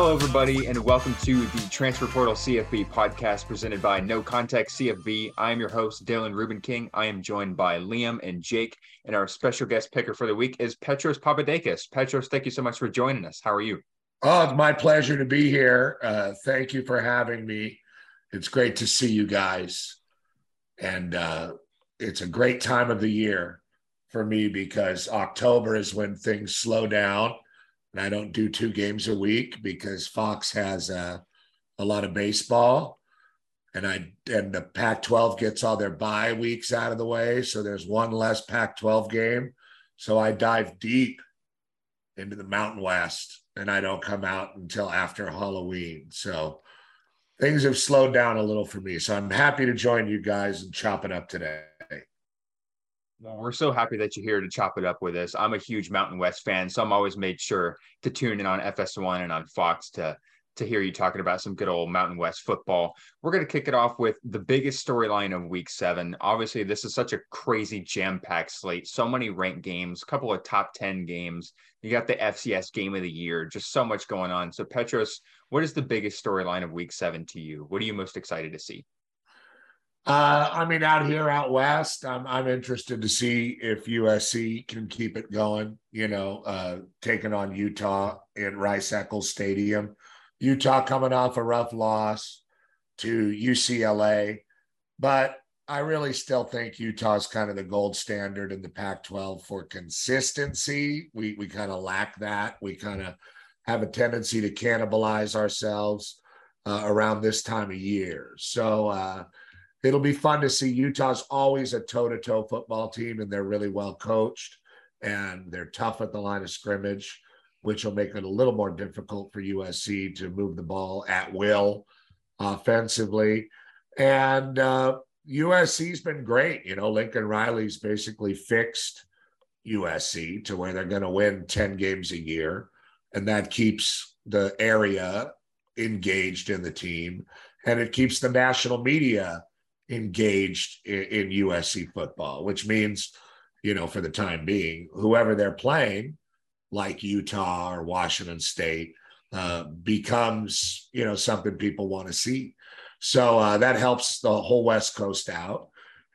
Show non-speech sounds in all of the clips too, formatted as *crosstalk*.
Hello, everybody, and welcome to the Transfer Portal CFB podcast presented by No Contact CFB. I am your host, Dylan Ruben King. I am joined by Liam and Jake, and our special guest picker for the week is Petros Papadakis. Petros, thank you so much for joining us. How are you? Oh, it's my pleasure to be here. Uh, thank you for having me. It's great to see you guys. And uh, it's a great time of the year for me because October is when things slow down and I don't do two games a week because Fox has uh, a lot of baseball, and I and the Pac-12 gets all their bye weeks out of the way, so there's one less Pac-12 game. So I dive deep into the Mountain West, and I don't come out until after Halloween. So things have slowed down a little for me. So I'm happy to join you guys and chop it up today. Well, we're so happy that you're here to chop it up with us. I'm a huge Mountain West fan, so I'm always made sure to tune in on FS1 and on Fox to to hear you talking about some good old Mountain West football. We're going to kick it off with the biggest storyline of week seven. Obviously, this is such a crazy jam packed slate. So many ranked games, a couple of top 10 games. You got the FCS game of the year, just so much going on. So, Petros, what is the biggest storyline of week seven to you? What are you most excited to see? Uh, I mean, out here, out west, I'm I'm interested to see if USC can keep it going. You know, uh, taking on Utah in Rice Eccles Stadium. Utah coming off a rough loss to UCLA, but I really still think Utah's kind of the gold standard in the Pac-12 for consistency. We we kind of lack that. We kind of have a tendency to cannibalize ourselves uh, around this time of year. So. It'll be fun to see. Utah's always a toe to toe football team, and they're really well coached and they're tough at the line of scrimmage, which will make it a little more difficult for USC to move the ball at will offensively. And uh, USC's been great. You know, Lincoln Riley's basically fixed USC to where they're going to win 10 games a year. And that keeps the area engaged in the team and it keeps the national media engaged in, in USC football, which means, you know, for the time being, whoever they're playing, like Utah or Washington State, uh, becomes, you know, something people want to see. So uh, that helps the whole West Coast out.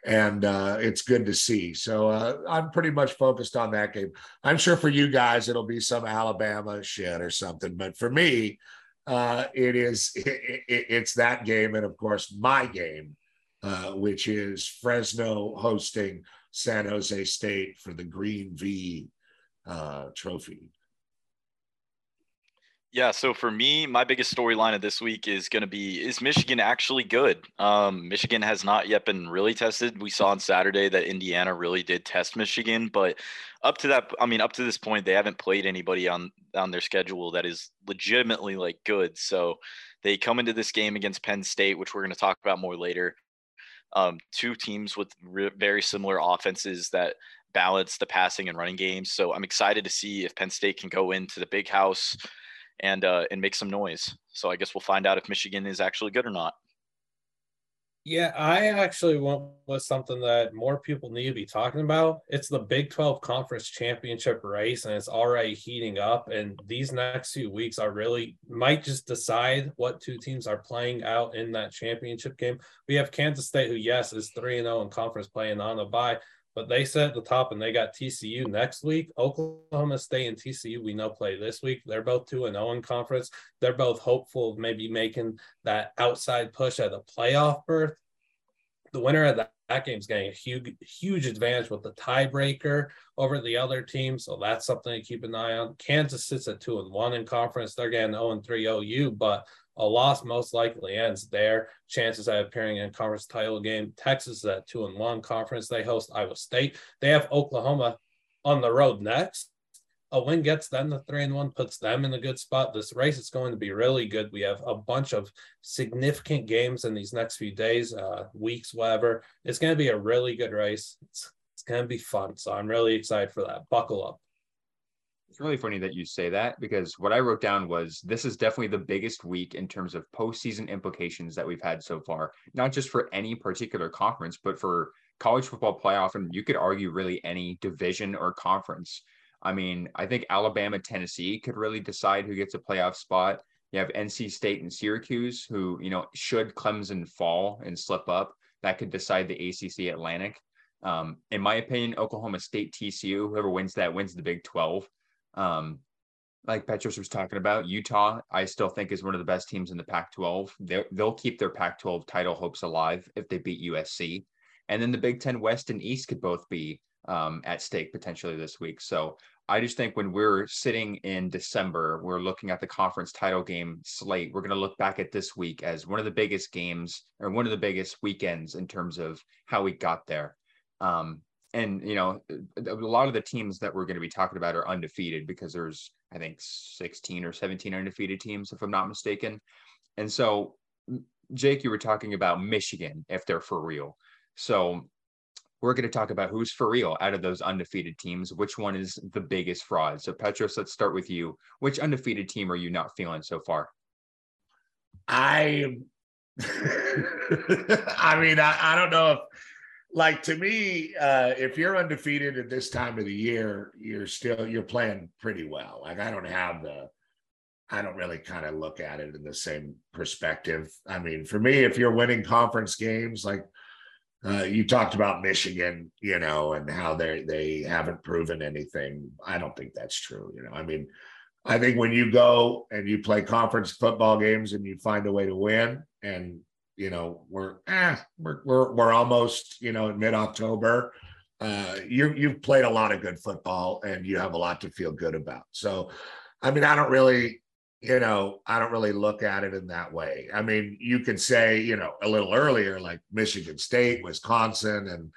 And uh, it's good to see. So uh, I'm pretty much focused on that game. I'm sure for you guys, it'll be some Alabama shit or something. But for me, uh, it is *laughs* it, it, it's that game, and of course my game uh, which is Fresno hosting San Jose State for the Green V uh, trophy. Yeah, so for me, my biggest storyline of this week is going to be is Michigan actually good? Um, Michigan has not yet been really tested. We saw on Saturday that Indiana really did test Michigan, but up to that, I mean, up to this point, they haven't played anybody on on their schedule that is legitimately like good. So they come into this game against Penn State, which we're going to talk about more later um, two teams with re- very similar offenses that balance the passing and running games. So I'm excited to see if Penn State can go into the big house and uh, and make some noise. So I guess we'll find out if Michigan is actually good or not. Yeah, I actually went with something that more people need to be talking about. It's the Big 12 Conference Championship race, and it's already heating up. And these next few weeks are really might just decide what two teams are playing out in that championship game. We have Kansas State, who, yes, is 3 0 in conference playing on a bye, but they set the top and they got TCU next week. Oklahoma State and TCU, we know, play this week. They're both 2 0 in conference. They're both hopeful of maybe making that outside push at a playoff berth. The winner of that, that game is getting a huge, huge advantage with the tiebreaker over the other team. So that's something to keep an eye on. Kansas sits at 2 and 1 in conference. They're getting 0 and 3 OU, but a loss most likely ends there. Chances of appearing in conference title game. Texas is at two and one conference. They host Iowa State. They have Oklahoma on the road next. A win gets them the three and one, puts them in a good spot. This race is going to be really good. We have a bunch of significant games in these next few days, uh, weeks, whatever. It's going to be a really good race. It's, it's going to be fun. So I'm really excited for that. Buckle up. It's really funny that you say that because what I wrote down was this is definitely the biggest week in terms of postseason implications that we've had so far, not just for any particular conference, but for college football playoff. And you could argue really any division or conference. I mean, I think Alabama, Tennessee could really decide who gets a playoff spot. You have NC State and Syracuse, who, you know, should Clemson fall and slip up, that could decide the ACC Atlantic. Um, in my opinion, Oklahoma State, TCU, whoever wins that wins the Big 12. Um, like Petros was talking about, Utah, I still think is one of the best teams in the Pac 12. They'll keep their Pac 12 title hopes alive if they beat USC. And then the Big 10 West and East could both be um, at stake potentially this week. So I just think when we're sitting in December, we're looking at the conference title game slate. We're going to look back at this week as one of the biggest games or one of the biggest weekends in terms of how we got there. Um, and you know, a lot of the teams that we're going to be talking about are undefeated because there's I think 16 or 17 undefeated teams, if I'm not mistaken. And so, Jake, you were talking about Michigan if they're for real. So we're going to talk about who's for real out of those undefeated teams. Which one is the biggest fraud? So, Petros, let's start with you. Which undefeated team are you not feeling so far? I, *laughs* I mean, I, I don't know if, like, to me, uh, if you're undefeated at this time of the year, you're still you're playing pretty well. Like, I don't have the, I don't really kind of look at it in the same perspective. I mean, for me, if you're winning conference games, like uh, you talked about Michigan, you know, and how they they haven't proven anything. I don't think that's true. You know, I mean, I think when you go and you play conference football games and you find a way to win, and you know, we're eh, we're we're, we're almost you know in mid October. Uh, you you've played a lot of good football and you have a lot to feel good about. So, I mean, I don't really you know, I don't really look at it in that way. I mean, you could say, you know, a little earlier, like Michigan State, Wisconsin, and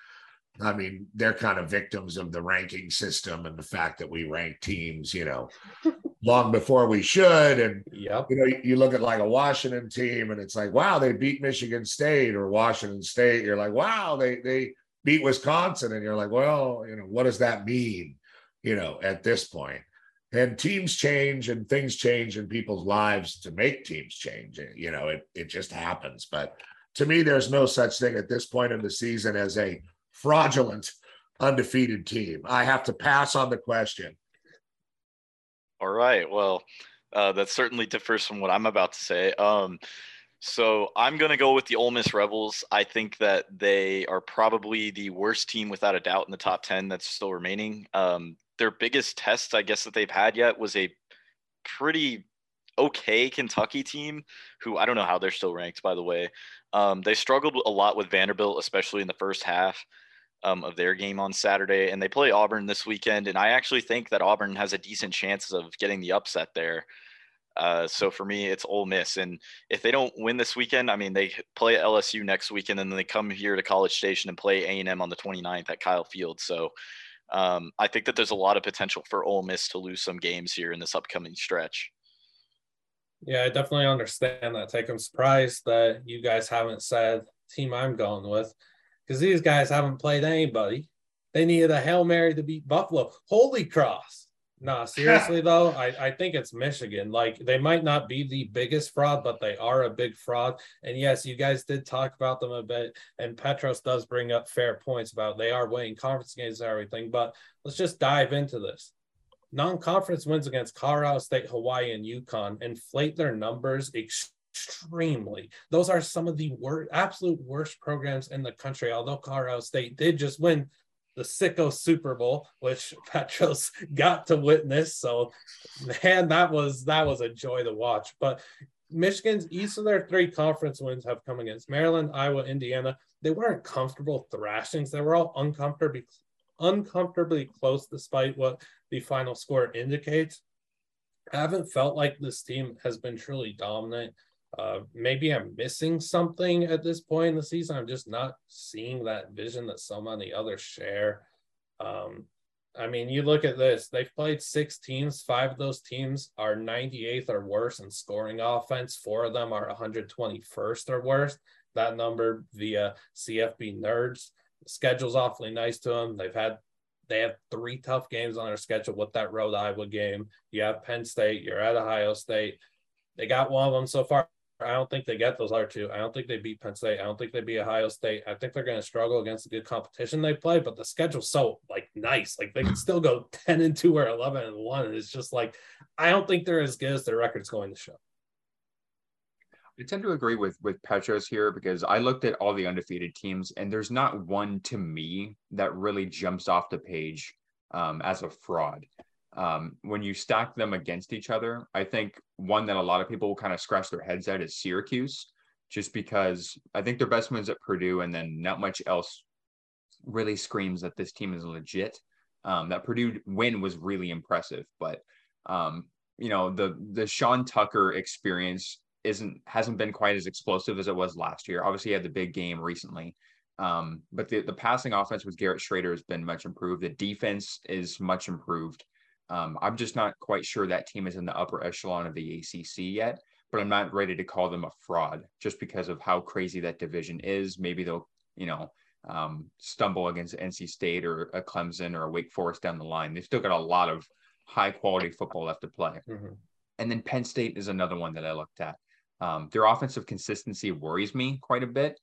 I mean, they're kind of victims of the ranking system and the fact that we rank teams, you know, *laughs* long before we should. And, yep. you know, you look at like a Washington team and it's like, wow, they beat Michigan State or Washington State. You're like, wow, they, they beat Wisconsin. And you're like, well, you know, what does that mean, you know, at this point? and teams change and things change in people's lives to make teams change you know it, it just happens but to me there's no such thing at this point in the season as a fraudulent undefeated team i have to pass on the question all right well uh, that certainly differs from what i'm about to say um, so I'm going to go with the Ole Miss Rebels. I think that they are probably the worst team without a doubt in the top 10 that's still remaining. Um, their biggest test, I guess, that they've had yet was a pretty okay Kentucky team, who I don't know how they're still ranked, by the way. Um, they struggled a lot with Vanderbilt, especially in the first half um, of their game on Saturday, and they play Auburn this weekend. And I actually think that Auburn has a decent chance of getting the upset there. Uh, so for me, it's Ole Miss, and if they don't win this weekend, I mean, they play LSU next weekend, and then they come here to College Station and play A and M on the 29th at Kyle Field. So um, I think that there's a lot of potential for Ole Miss to lose some games here in this upcoming stretch. Yeah, I definitely understand that. Take I'm surprised that you guys haven't said team I'm going with because these guys haven't played anybody. They needed a Hail Mary to beat Buffalo. Holy cross. Nah, *laughs* seriously though, I, I think it's Michigan. Like they might not be the biggest fraud, but they are a big fraud. And yes, you guys did talk about them a bit, and Petros does bring up fair points about they are winning conference games and everything. But let's just dive into this. Non-conference wins against Colorado State, Hawaii, and UConn inflate their numbers extremely. Those are some of the worst, absolute worst programs in the country. Although Colorado State did just win the sicko Super Bowl, which *laughs* Petros got to witness. So, man, that was that was a joy to watch. But Michigan's each of their three conference wins have come against Maryland, Iowa, Indiana. They weren't comfortable thrashings. They were all uncomfortably uncomfortably close, despite what the final score indicates. I haven't felt like this team has been truly dominant. Uh, maybe I'm missing something at this point in the season. I'm just not seeing that vision that so many others share. Um, I mean, you look at this, they've played six teams. Five of those teams are 98th or worse in scoring offense. Four of them are 121st or worse. That number via CFB Nerds. The schedule's awfully nice to them. They've had they have three tough games on their schedule with that road Iowa game. You have Penn State, you're at Ohio State. They got one of them so far I don't think they get those other two. I don't think they beat Penn State. I don't think they beat Ohio State. I think they're going to struggle against the good competition they play, but the schedule's so like nice. Like they can still go *laughs* 10 and 2 or 11 and 1. And it's just like, I don't think they're as good as their record's going to show. I tend to agree with with Petros here because I looked at all the undefeated teams and there's not one to me that really jumps off the page um, as a fraud. Um, when you stack them against each other, I think one that a lot of people will kind of scratch their heads at is Syracuse, just because I think their best wins at Purdue and then not much else really screams that this team is legit. Um, that Purdue win was really impressive, but um, you know the the Sean Tucker experience isn't hasn't been quite as explosive as it was last year. Obviously, he had the big game recently, um, but the the passing offense with Garrett Shrader has been much improved. The defense is much improved. Um, I'm just not quite sure that team is in the upper echelon of the ACC yet, but I'm not ready to call them a fraud just because of how crazy that division is. Maybe they'll, you know, um, stumble against NC State or a Clemson or a Wake Forest down the line. They've still got a lot of high quality football left to play. Mm-hmm. And then Penn State is another one that I looked at. Um, their offensive consistency worries me quite a bit.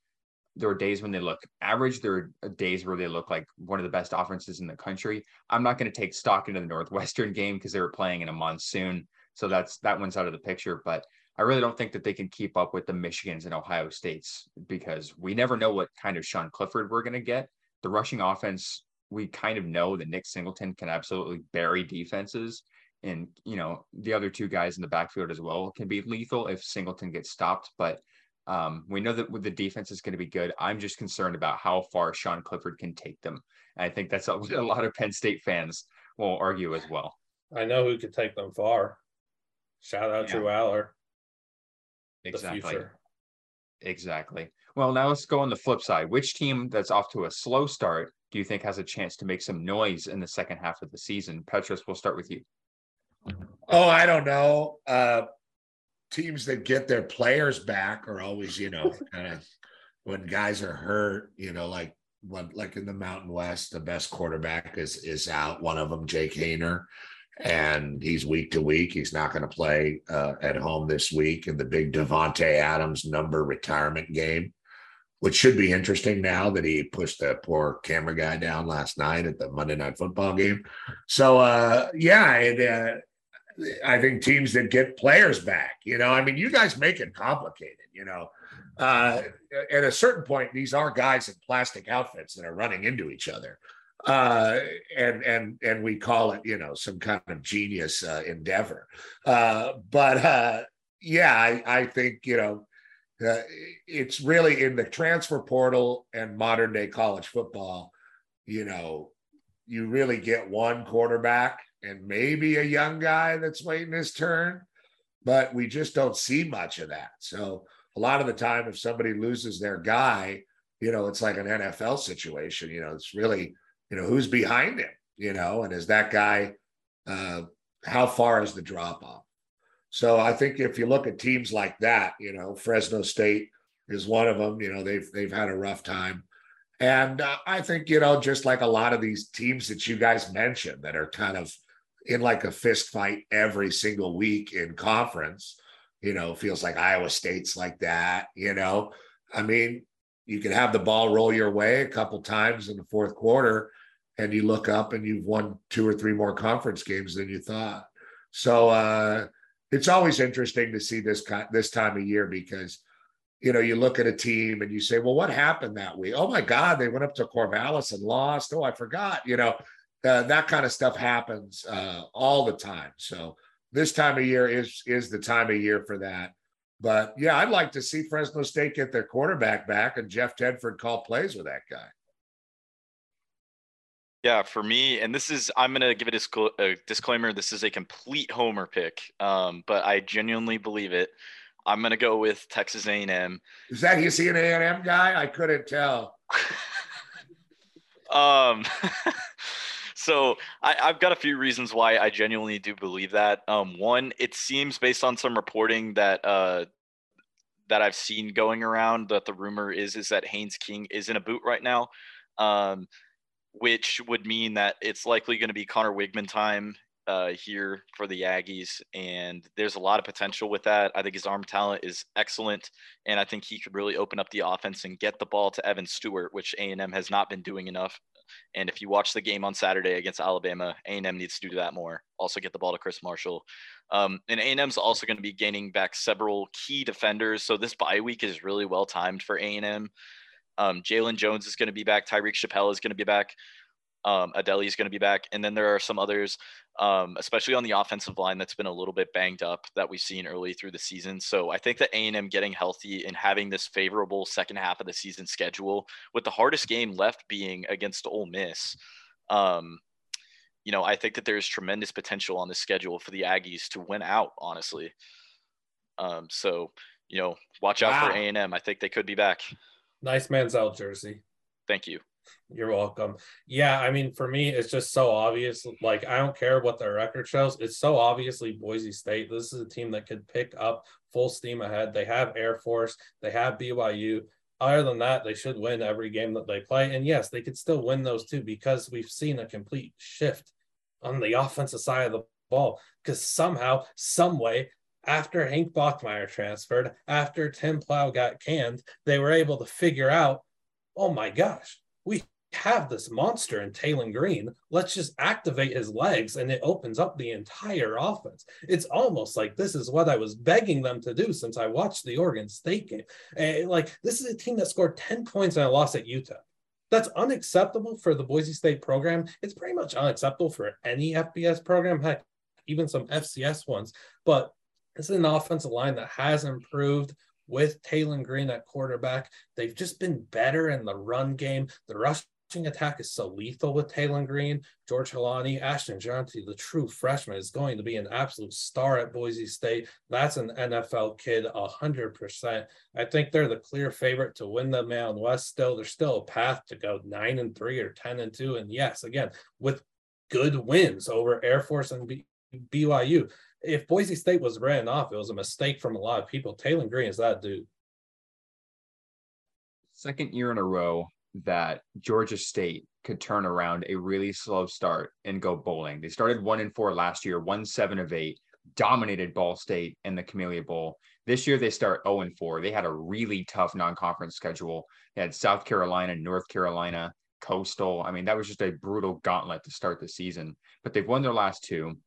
There are days when they look average. There are days where they look like one of the best offenses in the country. I'm not going to take stock into the *laughs* Northwestern game because they were playing in a monsoon, so that's that one's out of the picture. But I really don't think that they can keep up with the Michigans and Ohio States because we never know what kind of Sean Clifford we're going to get. The rushing offense, we kind of know that Nick Singleton can absolutely bury defenses and you know the other two guys in the backfield as well can be lethal if Singleton gets stopped. But um, we know that the defense is going to be good. I'm just concerned about how far Sean Clifford can take them. And I think that's *laughs* a, a lot of Penn State fans will argue as well. I know who could take them far. Shout out yeah. Drew Allar. Exactly. Exactly. Well, now let's go on the flip side. Which team that's off to a slow start do you think has a chance to make some noise in the second half of the season? Petros, we'll start with you. Oh, I don't know. Uh, teams that get their players back are always, you know, *laughs* kind of when guys are hurt, you know, like when, like in the Mountain West, the best quarterback is is out. One of them, Jake Haener, and he's week to week. He's not going to play uh, at home this week in the big Davante Adams number retirement game, which should be interesting now that he pushed the poor camera guy down last night at the Monday Night Football game. So, uh, yeah, it, uh, I think teams that get players back, you know, I mean, you guys make it complicated, you know. Uh, at a certain point, these are guys in plastic outfits that are running into each other. Uh, and and and we call it, you know, some kind of genius uh, endeavor. Uh, but uh, yeah, I, I think you know, uh, it's really in the transfer portal and modern day college football. You know, you really get one quarterback and maybe a young guy that's waiting his turn, but we just don't see much of that. So a lot of the time, if somebody loses their guy, you know, it's like an NFL situation. You know, it's really, you know, who's behind him, you know, and is that guy, uh, how far is the drop off? So I think if you look at teams like that, you know, Fresno State is one of them. You know, they've they've had a rough time. And uh, I think, you know, just like a lot of these teams that you guys mentioned that are kind of in like a fist fight every single week in conference. You know, feels like Iowa State's like that. You know, I mean, you can have the ball roll your way a couple times in the fourth quarter, and you look up and you've won two or three more conference games than you thought. So uh, it's always interesting to see this this time of year because you know you look at a team and you say, well, what happened that week? Oh my God, they went up to Corvallis and lost. Oh, I forgot. You know, uh, that kind of stuff happens uh, all the time. So this time of year is is the time of year for that. But yeah, I'd like to see Fresno State get their quarterback back and Jeff Tedford call plays with that guy. Yeah, for me, and this is I'm gonna give a, discl- a disclaimer. This is a complete homer pick, um, but I genuinely believe it. I'm gonna go with Texas A&M. Is that you see an A&M guy? I couldn't tell. *laughs* um. *laughs* so I, have got a few reasons why I genuinely do believe that. Um, one, it seems based on some reporting that uh, that I've seen going around that the rumor is is that Haynes King is in a boot right now, um, which would mean that it's likely going to be Conner Weigman time uh, here for the Aggies, and there's a lot of potential with that. I think his arm talent is excellent, and I think he could really open up the offense and get the ball to Evan Stewart, which A&M has not been doing enough And if you watch the game on Saturday against Alabama, A&M needs to do that more. Also get the ball to Chris Marshall. Um, and A&M's also going to be gaining back several key defenders. So this bye week is really well timed for A&M. Um, Jaylon Jones is going to be back. Tyreek Chappell is going to be back. Um, Adeli is going to be back. And then there are some others, um, especially on the offensive line, that's been a little bit banged up that we've seen early through the season. So I think that A&M getting healthy and having this favorable second half of the season schedule, with the hardest game left being against Ole Miss, um, you know, I think that there's tremendous potential on the schedule for the Aggies to win out, honestly. Um, so, you know, watch out wow. for A&M. I think they could be back. Nice man's Manziel jersey. Thank you. You're welcome. Yeah, I mean, for me, it's just so obvious. Like, I don't care what their record shows. It's so obviously Boise State. This is a team that could pick up full steam ahead. They have Air Force, they have BYU. Other than that, they should win every game that they play. And yes, they could still win those two because we've seen a complete shift on the offensive side of the ball. Because somehow, some way, after Hank Bachmeier transferred, after Tim Plough got canned, they were able to figure out, oh my gosh, we have this monster in Taylen Green. Let's just activate his legs and it opens up the entire offense. It's almost like this is what I was begging them to do since I watched the Oregon State game. And like this is a team that scored 10 points and a loss at Utah. That's unacceptable for the Boise State program. It's pretty much unacceptable for any FBS program, heck, even some FCS ones. But this is an offensive line that has improved with Taylen Green at quarterback. They've just been better in the run game. The rushing attack is so lethal with Taylen Green, George Holani, Ashton Jeanty, the true freshman, is going to be an absolute star at Boise State. That's an NFL kid, 100%. I think they're the clear favorite to win the Mountain West still. There's still a path to go 9 and 3 or 10 and 2. And yes, again, with good wins over Air Force and B- BYU if Boise State was ran off, it was a mistake from a lot of people. Taylen Green is that dude. Second year in a row that Georgia State could turn around a really slow start and go bowling. They started one and four last year, won seven of eight, dominated Ball State in the Camellia Bowl. This year they start 0 and 4. They had a really tough non-conference schedule. They had South Carolina, North Carolina, Coastal. I mean, that was just a brutal gauntlet to start the season. But they've won their last two.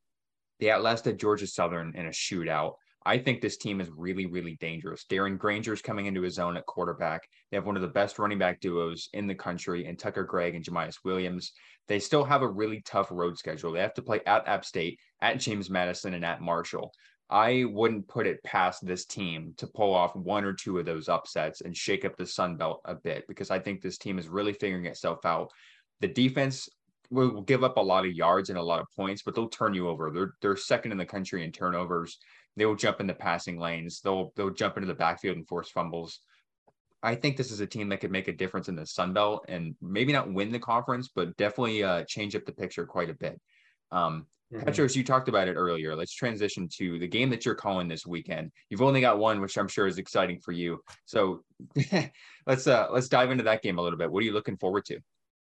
They outlasted Georgia Southern in a shootout. I think this team is really, really dangerous. Darren Grainger's coming into his own at quarterback. They have one of the best running back duos in the country, and Tucker Gregg and Jamyest Williams. They still have a really tough road schedule. They have to play at App State, at James Madison, and at Marshall. I wouldn't put it past this team to pull off one or two of those upsets and shake up the Sun Belt a bit because I think this team is really figuring itself out. The defense will give up a lot of yards and a lot of points, but they'll turn you over. They're they're second in the country in turnovers. They will jump into passing lanes. They'll they'll jump into the backfield and force fumbles. I think this is a team that could make a difference in the Sun Belt and maybe not win the conference, but definitely uh, change up the picture quite a bit. Um, mm-hmm. Petros, you talked about it earlier. Let's transition to the game that you're calling this weekend. You've only got one, which I'm sure is exciting for you. So *laughs* let's uh, let's dive into that game a little bit. What are you looking forward to?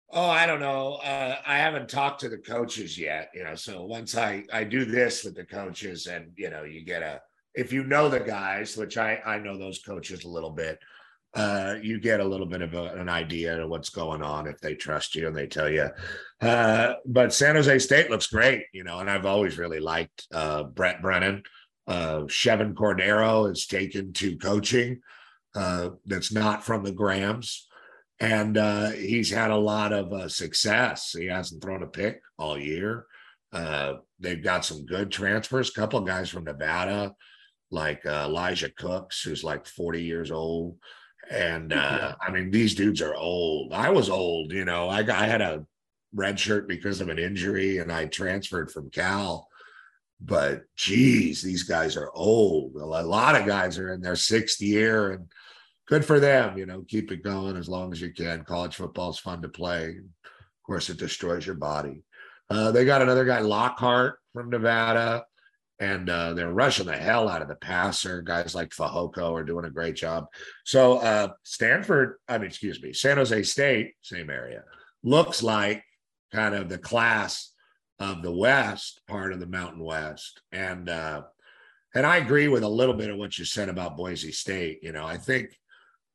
Oh, I don't know. Uh, I haven't talked to the coaches yet, you know. So once I I do this with the coaches, and you know, you get a if you know the guys, which I I know those coaches a little bit, uh, you get a little bit of a, an idea of what's going on if they trust you and they tell you. Uh, but San Jose State looks great, you know, and I've always really liked uh, Brent Brennan. Uh, Chevan Cordeiro is taken to coaching. Uh, that's not from the Grahams and uh, he's had a lot of uh, success. He hasn't thrown a pick all year. Uh, they've got some good transfers. A couple of guys from Nevada, like uh, Elijah Cooks, who's like 40 years old. And uh, yeah. I mean, these dudes are old. I was old, you know. I I had a red shirt because of an injury, and I transferred from Cal. But geez, these guys are old. A lot of guys are in their sixth year, and good for them. You know, keep it going as long as you can. College football is fun to play. Of course, it destroys your body. Uh, they got another guy, Lockhart from Nevada, and uh, they're rushing the hell out of the passer. Guys like Fehoko are doing a great job. So uh, Stanford, I mean, excuse me, San Jose State, same area, looks like kind of the class of the West part of the Mountain West, and uh, and I agree with a little bit of what you said about Boise State. You know, I think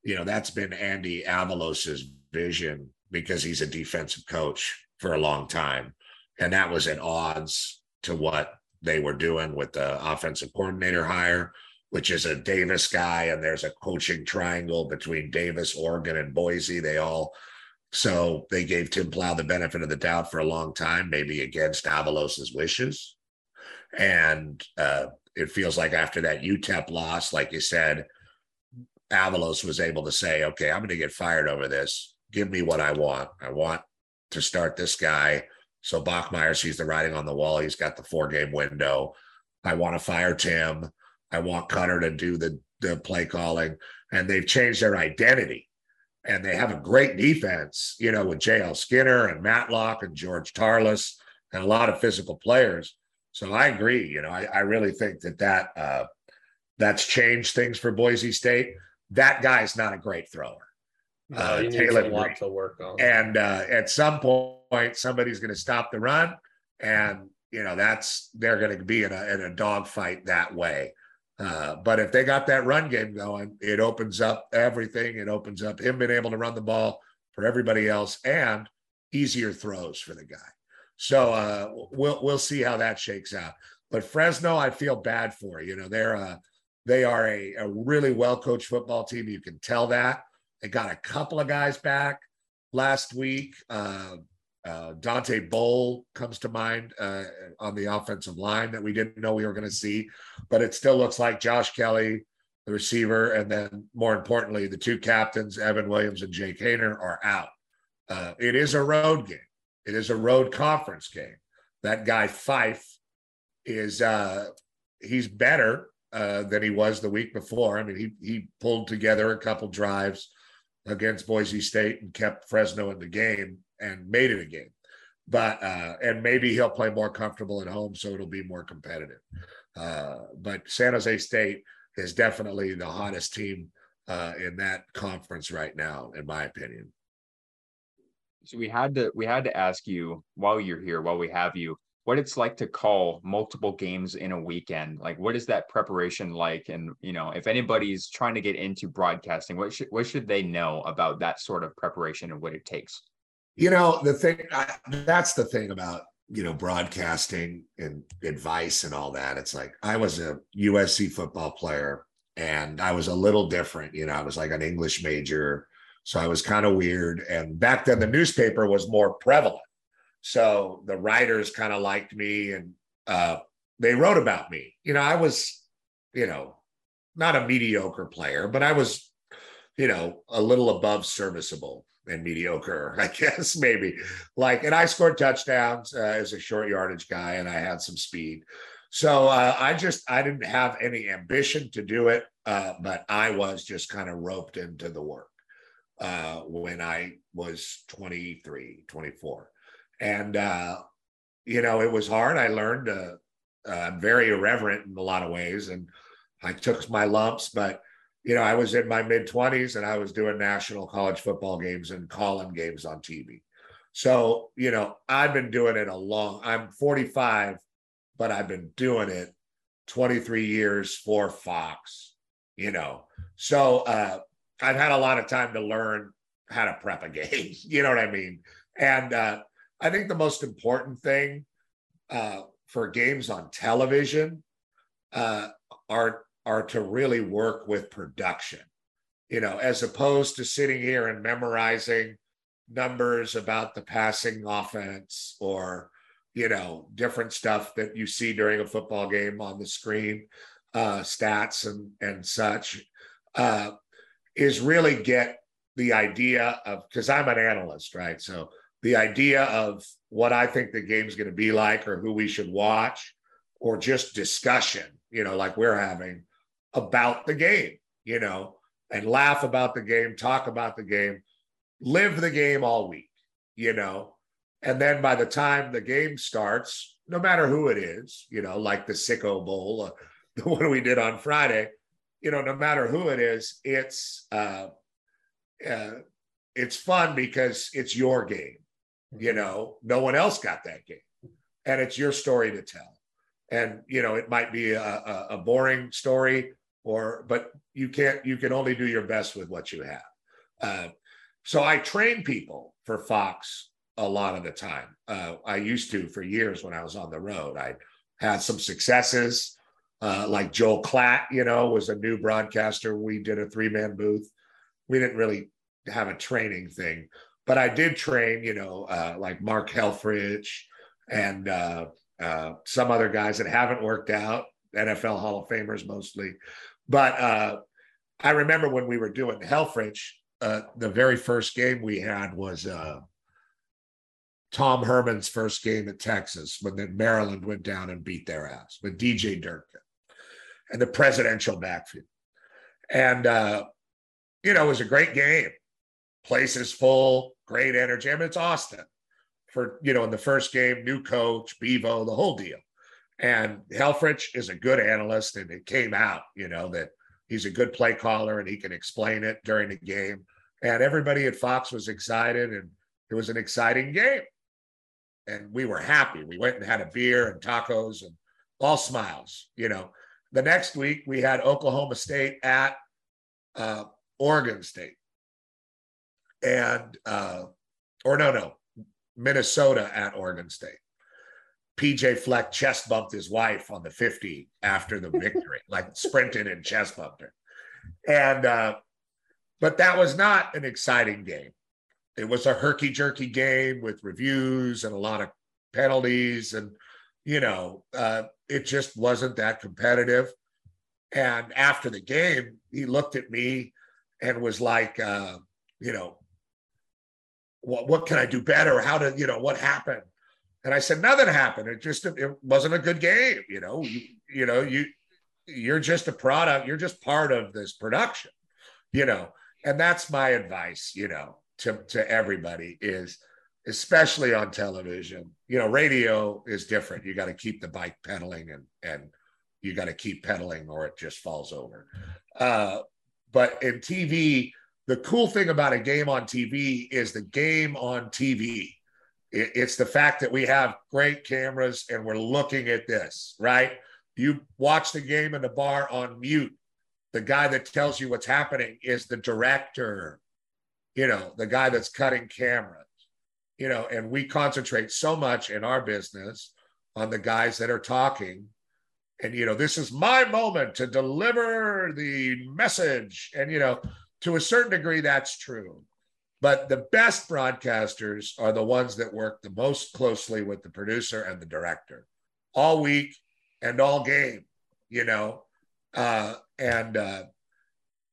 you know, that's been Andy Avalos's vision because he's a defensive coach for a long time. And that was at odds to what they were doing with the offensive coordinator hire, which is a Davis guy. And there's a coaching triangle between Davis, Oregon, and Boise. They all, so they gave Tim Plough the benefit of the doubt for a long time, maybe against Avalos's wishes. And uh, it feels like after that UTEP loss, like you said, Avalos was able to say, okay, I'm going to get fired over this. Give me what I want. I want to start this guy. So Bachmeier sees the writing on the wall. He's got the four game window. I want to fire Tim. I want Koetter to do the, the play calling. And they've changed their identity. And they have a great defense, you know, with JL Skinner and Matlock and George Tarlas and a lot of physical players. So I agree. You know, I, I really think that that uh, that's changed things for Boise State that guy's not a great thrower. No, uh, Taylor lot to work on. And uh, at some point, somebody's going to stop the run, and you know that's they're going to be in a in a dogfight that way. Uh, but if they got that run game going, it opens up everything. It opens up him being able to run the ball for everybody else and easier throws for the guy. So uh, we'll we'll see how that shakes out. But Fresno, I feel bad for. You know, they're uh, they are a, a really well coached football team. You can tell that. They got a couple of guys back last week. Uh, uh, Dontae Bull comes to mind uh, on the offensive line that we didn't know we were going to see, but it still looks like Josh Kelly, the receiver, and then more importantly, the two captains, Evan Williams and Jake Haener, are out. Uh, it is a road game. It is a road conference game. That guy Fife is uh, he's better uh, than he was the week before. I mean, he he pulled together a couple drives against Boise State and kept Fresno in the game and made it a game. But uh, and maybe he'll play more comfortable at home, so it'll be more competitive. Uh, but San Jose State is definitely the hottest team uh, in that conference right now, in my opinion. So we had to we had to ask you while you're here, while we have you, what it's like to call multiple games in a weekend like what is that preparation like? And you know if anybody's trying to get into broadcasting what should what should they know about that sort of preparation and what it takes? You know the thing I, that's the thing about you know broadcasting and advice and all that. It's like i was a usc football player and i was a little different you know i was like an english major. So i was kind of weird. And back then the newspaper was more prevalent so the writers kind of liked me and uh, they wrote about me. You know, I was, you know, not a mediocre player, but I was, you know, a little above serviceable and mediocre, *laughs* I guess, maybe. Like, and I scored touchdowns uh, as a short yardage guy and I had some speed. So uh, I just, I didn't have any ambition to do it, uh, but I was just kind of roped into the work uh, when I was 23, 24 and uh, you know it was hard. I learned uh, I'm very irreverent in a lot of ways, and I took my lumps, but you know I was in my mid 20s and I was doing national college football games and calling games on TV. So you know I've been doing it a long. I'm 45, but I've been doing it 23 years for Fox. You know, so uh, I've had a lot of time to learn how to prep a *laughs* game. You know what I mean? And uh, I think the most important thing uh, for games on television uh, are are to really work with production. You know, as opposed to sitting here and memorizing numbers about the passing offense or you know different stuff that you see during a football game on the screen, uh, stats and and such, uh, is really get the idea of because I'm an analyst, right? So the idea of what I think the game's going to be like or who we should watch or just discussion, you know, like we're having about the game, you know, and laugh about the game, talk about the game, live the game all week, you know. And then by the time the game starts, no matter who it is, you know, like the Sicko Bowl, uh, *laughs* the one we did on Friday, you know, no matter who it is, it's uh, uh, it's fun because it's your game you know, no one else got that game. And it's your story to tell. And, you know, it might be a, a, a boring story or, but you can't, you can only do your best with what you have. Uh, so I train people for Fox a lot of the time. Uh, I used to for years when I was on the road. I had some successes, uh, like Joel Klatt, you know, was a new broadcaster. We did a three man booth. We didn't really have a training thing, but I did train, you know, uh, like Mark Helfrich and uh, uh, some other guys that haven't worked out, NFL Hall of Famers mostly. But uh, I remember when we were doing Helfrich, uh, the very first game we had was uh, Tom Herman's first game at Texas when then Maryland went down and beat their ass with DJ Durkin and the presidential backfield. And, you know, it was a great game. Place is full, great energy. I mean, it's Austin for, you know, in the first game, new coach, Bevo, the whole deal. And Helfrich is a good analyst, and it came out, you know, that he's a good play caller and he can explain it during the game. And everybody at Fox was excited, and it was an exciting game. And we were happy. We went and had a beer and tacos and all smiles, you know. The next week, we had Oklahoma State at uh, Oregon State. And, uh, or no, no, Minnesota at Oregon State. PJ Fleck chest bumped his wife on the 50 after the victory, *laughs* like sprinted and chest bumped her. And, uh, but that was not an exciting game. It was a herky jerky game with reviews and a lot of penalties. And, you know, uh, it just wasn't that competitive. And after the game, he looked at me and was like, uh, you know, what, what can I do better? How to, you know, what happened? And I said, nothing happened. It just, it wasn't a good game. You know, you, you know, you, you're just a product. You're just part of this production, you know, and that's my advice, you know, to, to everybody is, especially on television, you know, radio is different. You got to keep the bike pedaling and, and you got to keep pedaling or it just falls over. Uh, but in TV, the cool thing about a game on TV is the game on TV it's the fact that we have great cameras and we're looking at this, right? You watch the game in the bar on mute. The guy that tells you what's happening is the director, you know, the guy that's cutting cameras, you know, and we concentrate so much in our business on the guys that are talking. And, you know, this is my moment to deliver the message. And, you know, to a certain degree, that's true. But the best broadcasters are the ones that work the most closely with the producer and the director all week and all game, you know. Uh, and, uh,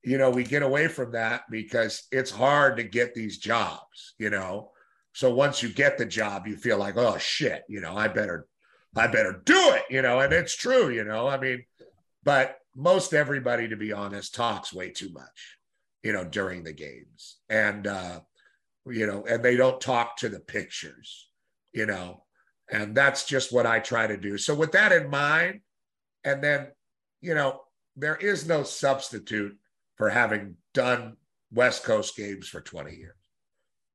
you know, we get away from that because it's hard to get these jobs, you know. So once you get the job, you feel like, oh shit, you know, I better, I better do it, you know. And it's true, you know. I mean, but most everybody, to be honest, talks way too much you know, during the games. And, uh, you know, and they don't talk to the pictures, you know, and that's just what I try to do. So, with that in mind, and then, you know, there is no substitute for having done West Coast games for 20 years.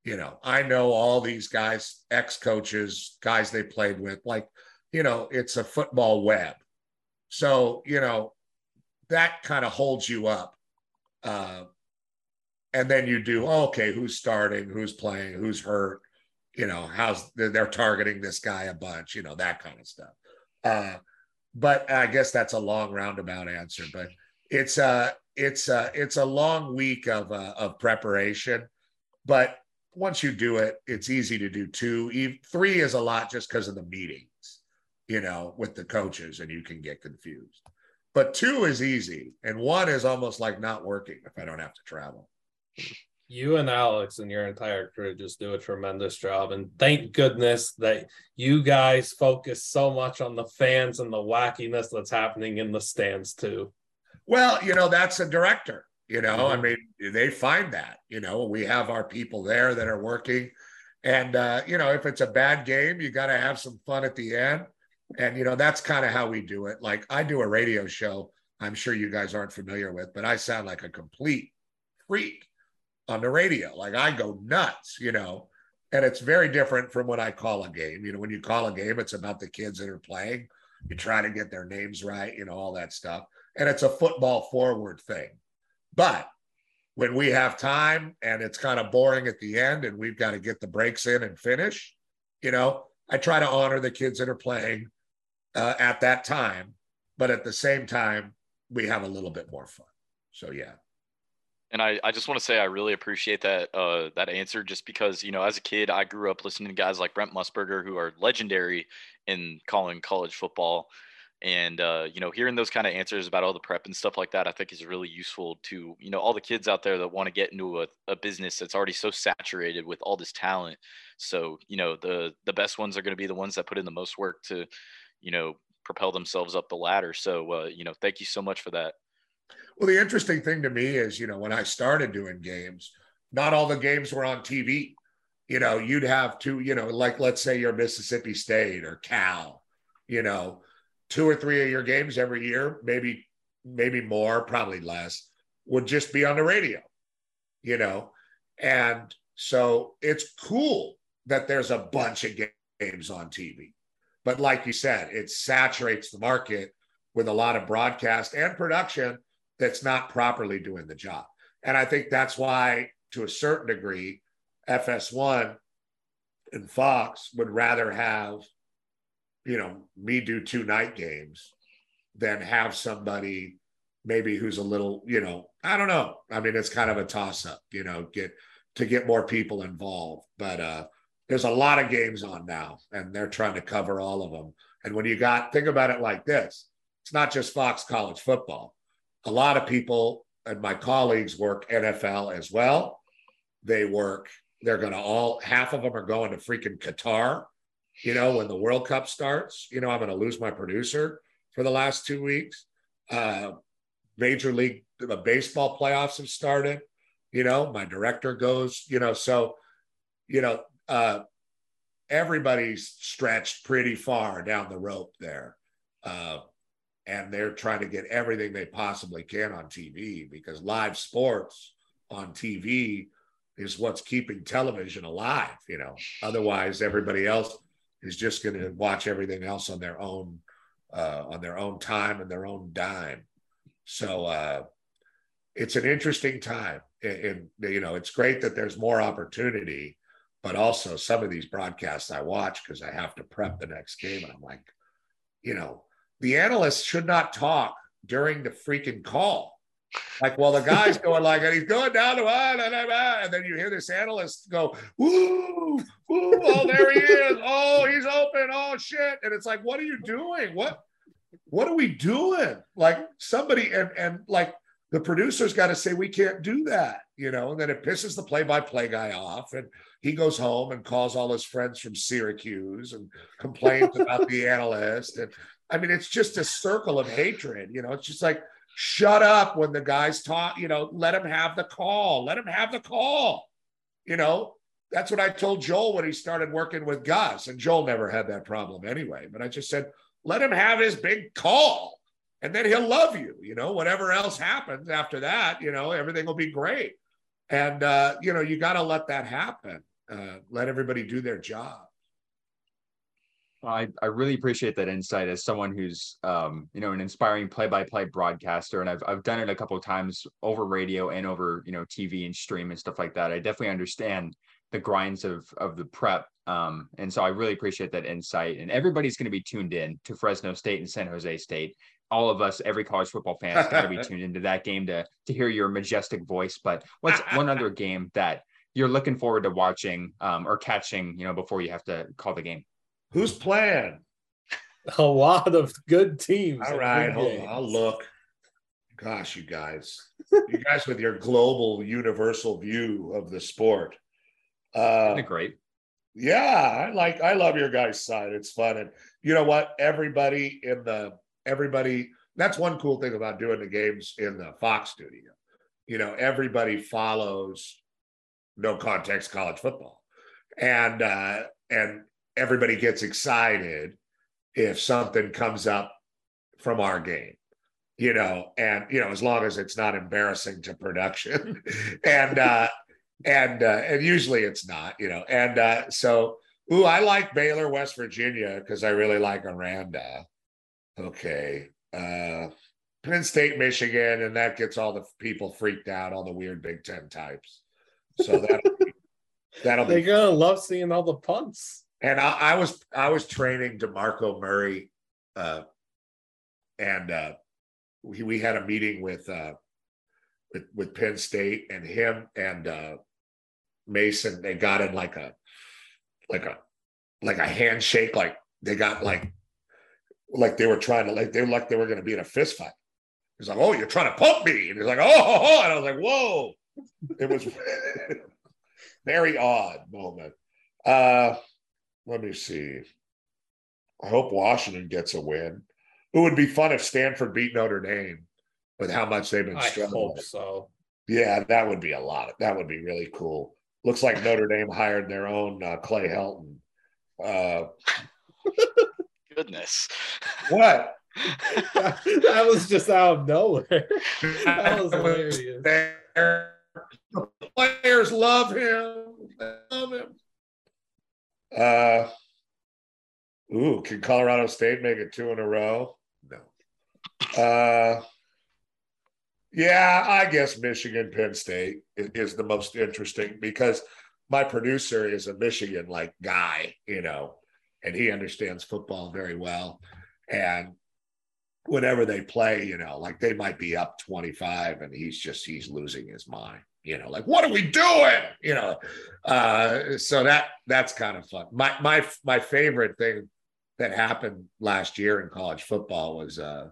You know, I know all these guys, ex coaches, guys they played with, like, you know, it's a football web. So, you know, that kind of holds you up uh, and then you do okay who's starting who's playing who's hurt? You know how's they're targeting this guy a bunch you know that kind of stuff. Uh, but i guess that's a long roundabout answer but it's a uh, it's a uh, it's a long week of uh, of preparation. But once you do it it's easy to do two. Three is a lot just because of the meetings you know with the coaches and you can get confused. But two is easy and one is almost like not working if i don't have to travel you and Alex and your entire crew just do a tremendous job. And thank goodness that you guys focus so much on the fans and the wackiness that's happening in the stands, too. Well, you know, that's a director. You know, mm-hmm. I mean, they find that, you know, we have our people there that are working. And, uh, you know, if it's a bad game, you got to have some fun at the end. And, you know, that's kind of how we do it. Like I do a radio show, I'm sure you guys aren't familiar with, but I sound like a complete freak on the radio. Like I go nuts, you know. And it's very different from when I call a game. You know, when you call a game, it's about the kids that are playing. You try to get their names right, you know, all that stuff. And it's a football forward thing. But when we have time and it's kind of boring at the end and we've got to get the breaks in and finish, you know, I try to honor the kids that are playing uh, at that time, but at the same time, we have a little bit more fun. So yeah. And I, I just want to say I really appreciate that uh, that answer just because you know as a kid I grew up listening to guys like Brent Musburger who are legendary in calling college football. And uh, you know hearing those kind of answers about all the prep and stuff like that i think is really useful to you know all the kids out there that want to get into a, a business that's already so saturated with all this talent. So you know the the best ones are going to be the ones that put in the most work to you know propel themselves up the ladder. So uh, you know thank you so much for that well the interesting thing to me is you know when i started doing games not all the games were on tv you know you'd have to you know like let's say you're mississippi state or cal you know two or three of your games every year, maybe maybe more, probably less, would just be on the radio, you know. And so it's cool that there's a bunch of games on TV. But like you said, it saturates the market with a lot of broadcast and production that's not properly doing the job. And I think that's why, to a certain degree, FS1 and Fox would rather have you know, me do two night games than have somebody maybe who's a little, you know, I don't know. I mean, it's kind of a toss up, you know, get to get more people involved. But uh there's a lot of games on now and they're trying to cover all of them. And when you got think about it like this, it's not just Fox college football. A lot of people and my colleagues work NFL as well. They work, they're going to all, half of them are going to freaking Qatar you know, when the World Cup starts, you know, I'm going to lose my producer for the last two weeks. Uh, Major League the Baseball playoffs have started. You know, my director goes, you know, so, you know, uh, everybody's stretched pretty far down the rope there. Uh, and they're trying to get everything they possibly can on TV because live sports on TV is what's keeping television alive. You know, otherwise, everybody else is just going to watch everything else on their own uh, on their own time and their own dime. So uh, it's an interesting time, and you know it's great that there's more opportunity, but also some of these broadcasts I watch because I have to prep the next game, and I'm like, you know, the analysts should not talk during the freaking call. Like, well, the guy's *laughs* going like, and he's going down to ah, one, and then you hear this analyst go, woo, woo, oh, there he is. Oh, he's open. Oh, shit. And it's like, what are you doing? What, what are we doing? Like somebody, and, and like the producer's got to say, we can't do that, you know, and then it pisses the play by play guy off. And he goes home and calls all his friends from Syracuse and complains about the *laughs* analyst. And I mean, it's just a circle of hatred, you know, it's just like, shut up when the guys talk, you know, let him have the call. Let him have the call. You know, that's what I told Joel when he started working with Gus. And Joel never had that problem anyway. But I just said, let him have his big call and then he'll love you. You know, whatever else happens after that, you know, everything will be great. And, uh, you know, you got to let that happen. Uh, let everybody do their job. I, I really appreciate that insight as someone who's um, you know an inspiring play-by-play broadcaster and I've I've done it a couple of times over radio and over you know TV and stream and stuff like that. I definitely understand the grinds of of the prep um, and so I really appreciate that insight and everybody's going to be tuned in to Fresno State and San Jose State. All of us, every college football fan, has got to be *laughs* tuned into that game to to hear your majestic voice. But what's *laughs* one other game that you're looking forward to watching um, or catching, you know, before you have to call the game? Who's playing? *laughs* A lot of good teams. All right, hold on. I'll look. Gosh, you guys, you guys with your global, universal view of the sport. Uh, great. Yeah, I like. I love your guys' side. It's fun, and you know what? Everybody in the everybody. That's one cool thing about doing the games in the Fox studio. You know, everybody follows no context college football, and uh, and everybody gets excited if something comes up from our game you know and you know as long as it's not embarrassing to production. *laughs* And uh and uh and usually it's not you know. And uh so ooh i like baylor west virginia because i really like aranda. Okay uh Penn State, Michigan, and that gets all the people freaked out, all the weird Big Ten types. So that'll be, that'll They're be. gonna love seeing all the punts. And I, I was I was training Demarco Murray, uh, and uh, we we had a meeting with uh, with with Penn State and him and uh, Mason. They got in like a like a like a handshake. Like they got like like they were trying to like they were like they were going to be in a fist fight. He's like, "Oh, you're trying to pump me," and he's like, "Oh,", oh, oh," and I was like, "Whoa!" It was *laughs* very odd moment. Uh, let me see. I hope Washington gets a win. It would be fun if Stanford beat Notre Dame with how much they've been I struggling. hope so. Yeah, that would be a lot. That would be really cool. Looks like Notre Dame hired their own uh, Clay Helton. Uh, *laughs* Goodness. what? *laughs* that was just out of nowhere. That was hilarious. The players love him. Love him. Uh, ooh, can Colorado State make it two in a row? No. Uh, yeah, I guess Michigan Penn State is the most interesting because my producer is a Michigan like guy, you know, and he understands football very well. And whenever they play, you know, like they might be up 25 and he's just he's losing his mind, you know, like what are we doing? You know. Uh so that that's kind of fun. My my my favorite thing that happened last year in college football was uh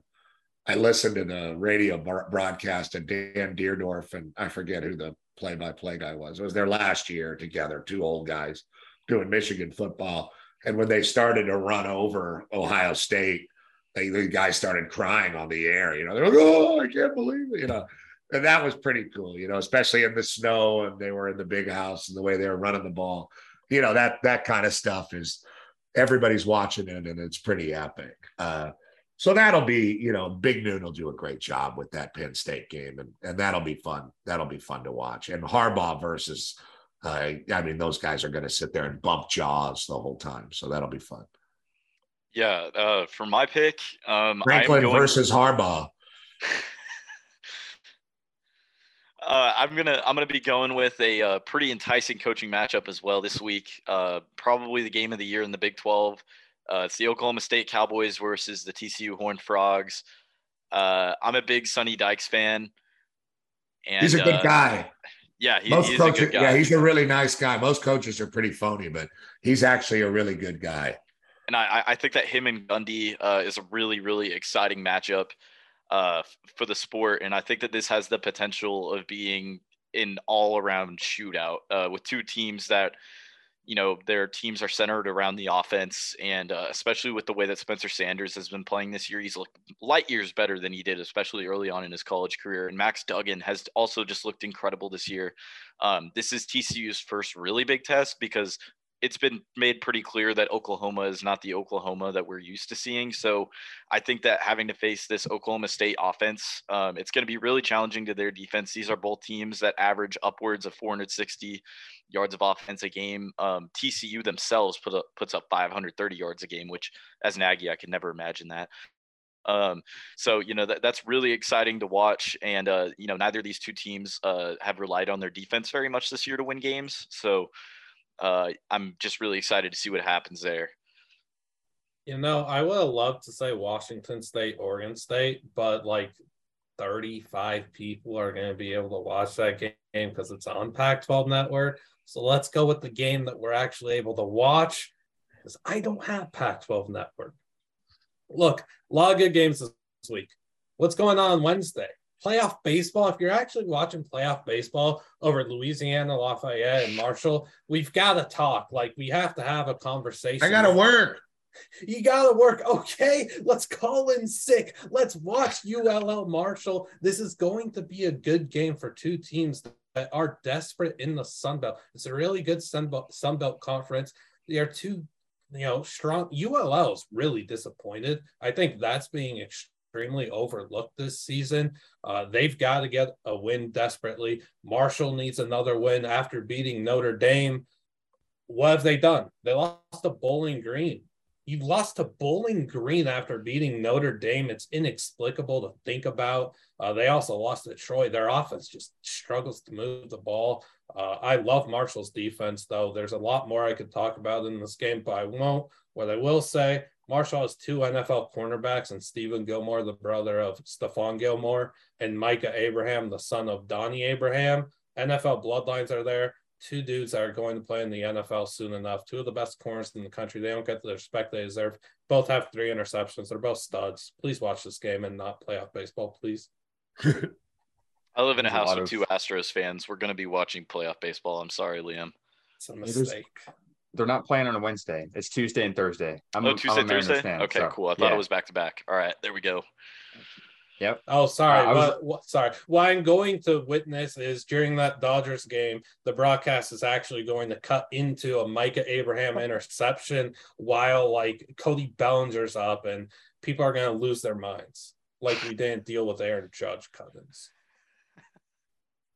I listened to the radio bar- broadcast of Dan Dierdorf and I forget who the play-by-play guy was. It was their last year together, two old guys doing Michigan football. And when they started to run over Ohio State, they, the guys started crying on the air. You know, they're like, "Oh, I can't believe it!" You know, and that was pretty cool. You know, especially in the snow, and they were in the big house, and the way they were running the ball. You know, that that kind of stuff is everybody's watching it, and it's pretty epic. Uh, so that'll be, you know, Big Noon will do a great job with that Penn State game, and and that'll be fun. That'll be fun to watch. And Harbaugh versus, uh, I mean, those guys are going to sit there and bump jaws the whole time, so that'll be fun. Yeah, uh, for my pick, um, Franklin going, versus Harbaugh. *laughs* uh, I'm gonna I'm gonna be going with a uh, pretty enticing coaching matchup as well this week. Uh, probably the game of the year in the Big 12. Uh, it's the Oklahoma State Cowboys versus the TCU Horned Frogs. Uh, I'm a big Sonny Dykes fan. And, He's a good guy. Yeah, he, Most he's a coaches, good guy. yeah, he's a really nice guy. Most coaches are pretty phony, but he's actually a really good guy. And I, I think that him and Gundy uh, is a really, really exciting matchup uh, for the sport. And I think that this has the potential of being an all around shootout uh, with two teams that, you know, their teams are centered around the offense. And uh, especially with the way that Spencer Sanders has been playing this year, he's looked light years better than he did, especially early on in his college career. And Max Duggan has also just looked incredible this year. Um, this is TCU's first really big test because it's been made pretty clear that Oklahoma is not the Oklahoma that we're used to seeing. So I think that having to face this Oklahoma State offense, um, it's going to be really challenging to their defense. These are both teams that average upwards of 460 yards of offense a game. Um, TCU themselves put up, puts up 530 yards a game, which as an Aggie, I could never imagine that. Um, so you know that that's really exciting to watch, and uh, you know neither of these two teams uh, have relied on their defense very much this year to win games. So uh, I'm just really excited to see what happens there. You know, I would have loved to say Washington State, Oregon State, but like 35 people are going to be able to watch that game because it's on Pac 12 network. So let's go with the game that we're actually able to watch because I don't have Pac 12 network. Look, a lot of good games this week. What's going on Wednesday? Playoff baseball. If you're actually watching playoff baseball over Louisiana, Lafayette, and Marshall, we've got to talk. Like, we have to have a conversation. I got to work. You gotta work. Okay, let's call in sick. Let's watch ULL Marshall. This is going to be a good game for two teams that are desperate in the Sun Belt. It's a really good Sun Belt, Sun Belt conference. They are two, you know, strong. ULL is really disappointed. I think that's being extremely overlooked this season. Uh, they've got to get a win desperately. Marshall needs another win after beating Notre Dame. What have they done? They lost to Bowling Green You lost to Bowling Green after beating Notre Dame. It's inexplicable to think about. Uh, they also lost to Troy. Their offense just struggles to move the ball. Uh, I love Marshall's defense, though. There's a lot more I could talk about in this game, but I won't. What I will say, Marshall has two NFL cornerbacks and Steven Gilmore, the brother of Stephon Gilmore, and Micah Abraham, the son of Donnie Abraham. NFL bloodlines are there. Two dudes that are going to play in the NFL soon enough. Two of the best corners in the country. They don't get the respect they deserve. Both have three interceptions. They're both studs. Please watch this game and not playoff baseball, please. *laughs* I live in a There's a house with of- two Astros fans. We're going to be watching playoff baseball. I'm sorry, Liam. It's a there's- mistake. They're not playing on a Wednesday. It's Tuesday and Thursday. I'm, oh, Tuesday, a Mariners Thursday? fan, okay, so, cool. I thought yeah. it was back to back. All right, there we go. Yep. Oh, sorry. Uh, was- what, what, sorry. What I'm going to witness is during that Dodgers game, the broadcast is actually going to cut into a Micah Abraham interception while like Cody Bellinger's up, and people are going to lose their minds. Like we didn't deal with Aaron Judge Cousins.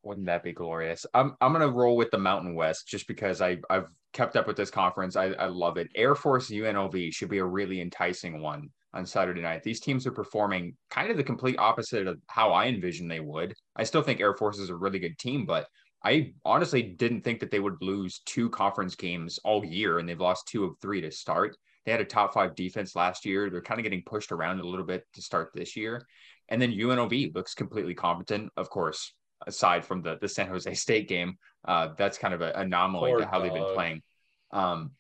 Wouldn't that be glorious? I'm I'm gonna roll with the Mountain West just because I I've kept up with this conference. I, I love it. Air Force UNLV should be a really enticing one on Saturday night. These teams are performing kind of the complete opposite of how I envisioned they would. I still think Air Force is a really good team, but I honestly didn't think that they would lose two conference games all year, and they've lost two of three to start. They had a top five defense last year. They're kind of getting pushed around a little bit to start this year. And then UNLV looks completely competent. Of course, aside from the the San Jose State game. Uh, that's kind of an anomaly Poor to how they've been playing. Um,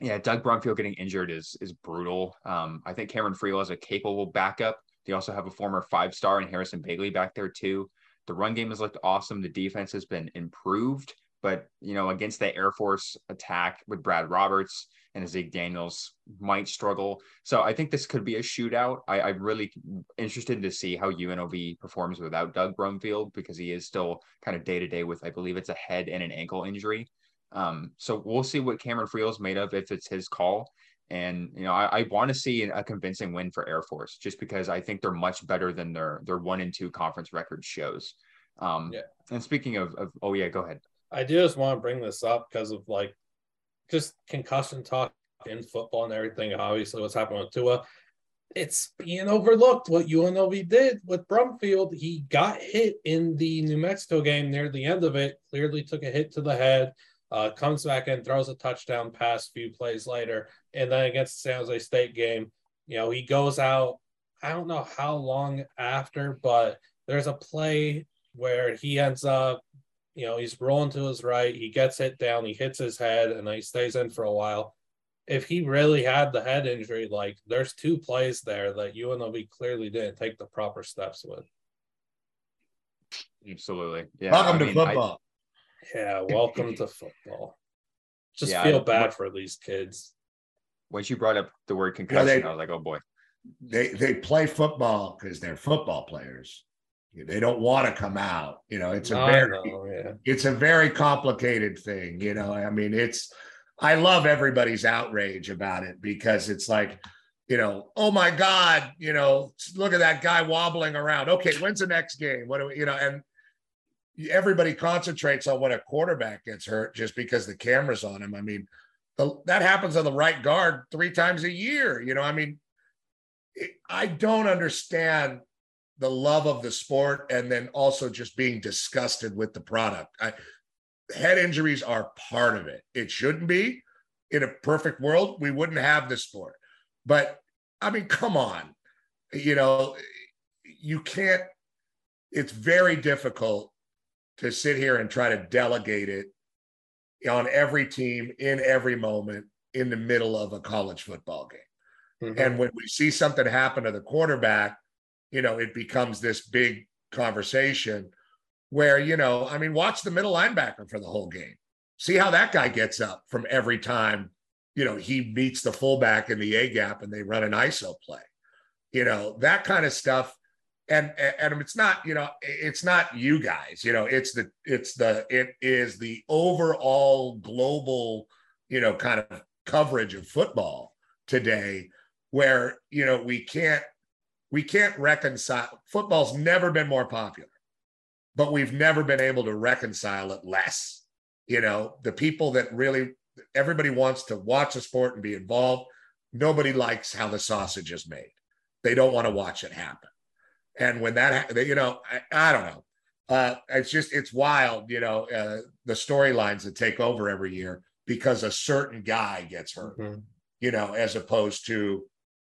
yeah, Doug Brumfield getting injured is is brutal. Um, I think Cameron Friel is a capable backup. They also have a former five star in Harrison Bailey back there too. The run game has looked awesome. The defense has been improved, but you know against the Air Force attack with Brad Roberts and Zeke Daniels might struggle. So I think this could be a shootout. I, I'm really interested to see how UNLV performs without Doug Brumfield because he is still kind of day to day with, I believe it's a head and an ankle injury. Um, so we'll see what Cameron Friel is made of if it's his call. And you know, I, I want to see a convincing win for Air Force just because I think they're much better than their their one and two conference record shows. Um, Yeah. And speaking of, of, oh yeah, go ahead. I do just want to bring this up because of like just concussion talk in football and everything. Obviously, what's happening with Tua. It's being overlooked what UNLV did with Brumfield. He got hit in the New Mexico game near the end of it, clearly took a hit to the head, uh, comes back and throws a touchdown pass a few plays later. And then against the San Jose State game, you know, he goes out, I don't know how long after, but there's a play where he ends up you know, he's rolling to his right. He gets hit down. He hits his head, and he stays in for a while. If he really had the head injury, like there's two plays there that UNLV clearly didn't take the proper steps with. Absolutely. Yeah. Welcome I to mean, I- football. Yeah, welcome to football. Just Yeah, feel I- bad for these kids. once you brought up the word concussion, they- I was like, oh boy. they they play football because they're football players. They don't want to come out. You know, it's a very know, yeah. it's a very complicated thing. You know, I mean, it's I love everybody's outrage about it because it's like, you know, oh my God, you know, look at that guy wobbling around. Okay, when's the next game? What do we, you know, and everybody concentrates on when a quarterback gets hurt just because the camera's on him. I mean, the, that happens on the right guard three times a year. You know, I mean, it, I don't understand the love of the sport and then also just being disgusted with the product. I, head injuries are part of it. It shouldn't be. In a perfect world, we wouldn't have this sport. But I mean, come on. You know, you can't, it's very difficult to sit here and try to delegate it on every team in every moment in the middle of a college football game. Mhm. And when we see something happen to the quarterback, you know, it becomes this big conversation where, you know, I mean, watch the middle linebacker for the whole game. See how that guy gets up from every time, you know, he meets the fullback in the A gap and they run an ISO play. You know, that kind of stuff. And and it's not, you know, it's not you guys, you know, it's the it's the it is the overall global, you know, kind of coverage of football today where, you know, we can't we can't reconcile football's never been more popular but we've never been able to reconcile it less you know the people that really everybody wants to watch a sport and be involved nobody likes how the sausage is made. They don't want to watch it happen. And when that, you know, I, I don't know. Uh, it's just it's wild, you know, uh, the storylines that take over every year because a certain guy gets hurt, mm-hmm. you know, as opposed to,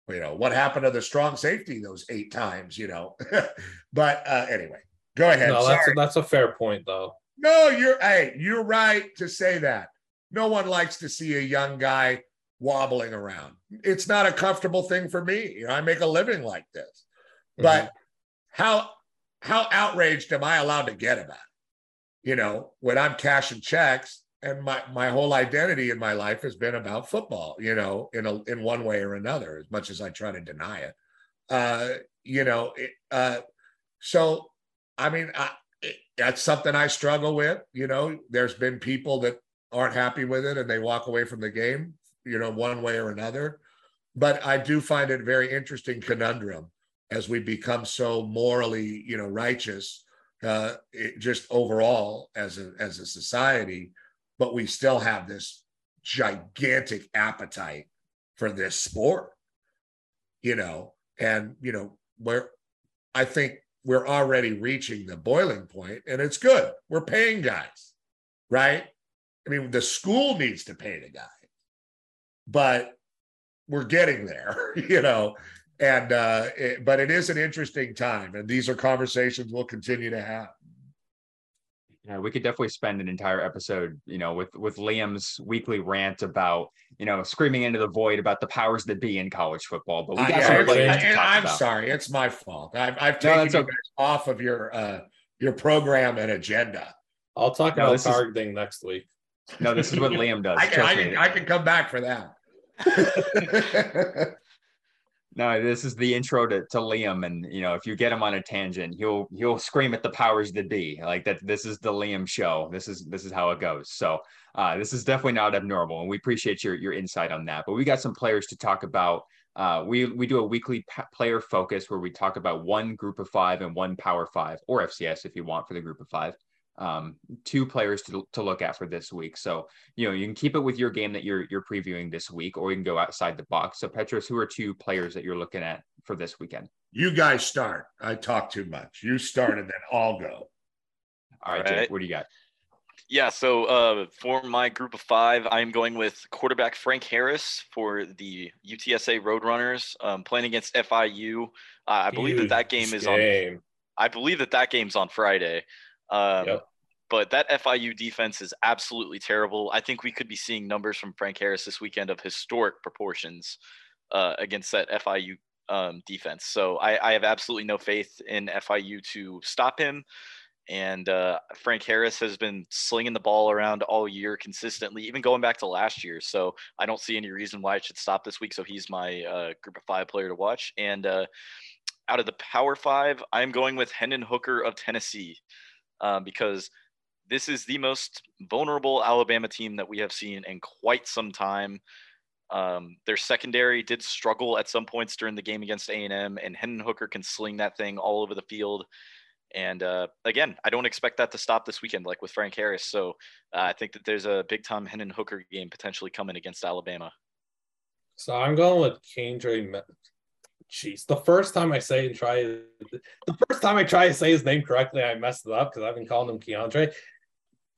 you know, what happened to the strong safety those eight times, you know. *laughs* but uh, anyway, go ahead. No, that's a, that's a fair point, though. No, you're hey, you're right to say that. No one likes to see a young guy wobbling around. It's not a comfortable thing for me. You know, I make a living like this. Mm-hmm. But how how outraged am I allowed to get about it? You know, when I'm cashing checks and my my whole identity in my life has been about football, you know, in a in one way or another, as much as I try to deny it. Uh, you know, it, uh, so I mean, I, it, that's something I struggle with. You know, there's been people that aren't happy with it and they walk away from the game, you know, one way or another. But I do find it very interesting conundrum as we become so morally, you know, righteous, uh, it, just overall as a as a society, but we still have this gigantic appetite for this sport, you know, and you know where I think we're already reaching the boiling point, and it's good. We're paying guys, right? I mean, the school needs to pay the guy, but we're getting there, *laughs* you know and uh, it, but it is an interesting time, and these are conversations we'll continue to have. Yeah, we could definitely spend an entire episode, you know, with with Liam's weekly rant about, you know, screaming into the void about the powers that be in college football. But we got uh, yeah, and, I'm about. sorry, it's my fault. I've, I've taken no, you okay. off of your uh, your program and agenda. I'll talk no, about targeting is, next week. No, this is what *laughs* Liam does. I can, I can, I can come back for that. *laughs* *laughs* No, this is the intro to, to Liam, and you know, if you get him on a tangent, he'll he'll scream at the powers that be, like that. This is the Liam show. This is this is how it goes. So uh, this is definitely not abnormal, and we appreciate your your insight on that. But we got some players to talk about. Uh, we we do a weekly player focus where we talk about one group of five and one power five, or FCS if you want for the group of five um, two players to, to look at for this week. So, you know, you can keep it with your game that you're you're previewing this week, or you can go outside the box. So, Petros, who are two players that you're looking at for this weekend? You guys start. I talk too much. You start, and then I'll go. All right, Jake, what do you got? Yeah, so uh, for my group of five, I'm going with quarterback Frank Harris for the UTSA Roadrunners, um, playing against FIU. Uh, I believe that that game is on. I believe that that game's on Friday. Um, yep. But that FIU defense is absolutely terrible. I think we could be seeing numbers from Frank Harris this weekend of historic proportions uh, against that FIU um, defense. So I, I, have absolutely no faith in FIU to stop him. And uh, Frank Harris has been slinging the ball around all year consistently, even going back to last year. So I don't see any reason why it should stop this week. So he's my uh, group of five player to watch. And uh, out of the Power Five, I'm going with Hendon Hooker of Tennessee um, because this is the most vulnerable Alabama team that we have seen in quite some time. Um, their secondary did struggle at some points during the game against A&M, and Hendon Hooker can sling that thing all over the field. And uh, again, I don't expect that to stop this weekend, like with Frank Harris. So uh, I think that there's a big time Hendon Hooker game potentially coming against Alabama. So I'm going with Kendre jeez, the first time I say and try the time I try to say his name correctly, I messed it up because I've been calling him Keandre.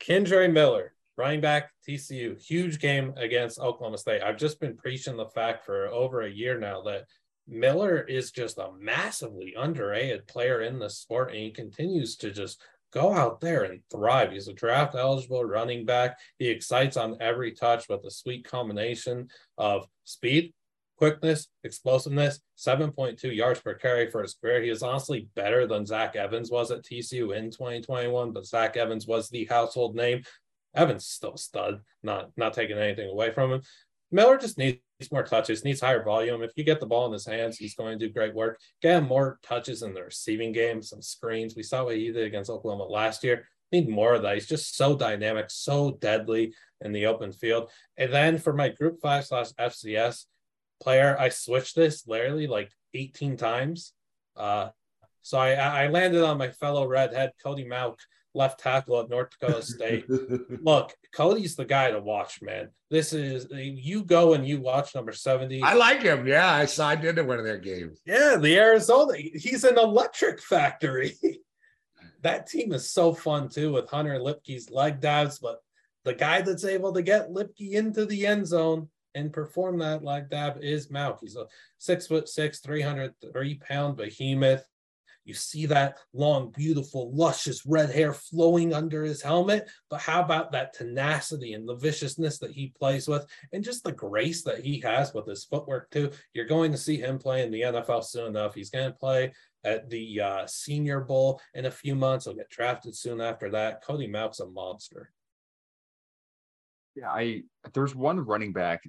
Kendre Miller, running back TCU, huge game against Oklahoma State. I've just been preaching the fact for over a year now that Miller is just a massively underrated player in the sport, and he continues to just go out there and thrive. He's a draft eligible running back. He excites on every touch with a sweet combination of speed, quickness, explosiveness, 7.2 yards per carry for his career. He is honestly better than Zach Evans was at TCU in 2021, but Zach Evans was the household name. Evans still stud, not not taking anything away from him. Miller just needs more touches, needs higher volume. If you get the ball in his hands, he's going to do great work. Get him more touches in the receiving game, some screens. We saw what he did against Oklahoma last year. Need more of that. He's just so dynamic, so deadly in the open field. And then for my group five slash FCS, player. I switched this literally like 18 times. Uh, so I, I landed on my fellow redhead, Cody Mauch, left tackle at North Dakota State. *laughs* Look, Cody's the guy to watch, man. This is you go and you watch number 70. I like him. Yeah, I signed into one of their games. Yeah, the Arizona. He's an electric factory. *laughs* that team is so fun too with Hunter Luepke's leg dives, but the guy that's able to get Luepke into the end zone and perform that like that is Mauch. He's a six foot six, 303 pound behemoth. You see that long, beautiful, luscious red hair flowing under his helmet. But how about that tenacity and the viciousness that he plays with, and just the grace that he has with his footwork, too? You're going to see him play in the NFL soon enough. He's going to play at the uh, Senior Bowl in a few months. He'll get drafted soon after that. Cody Mauch's a monster. Yeah, I there's one running back.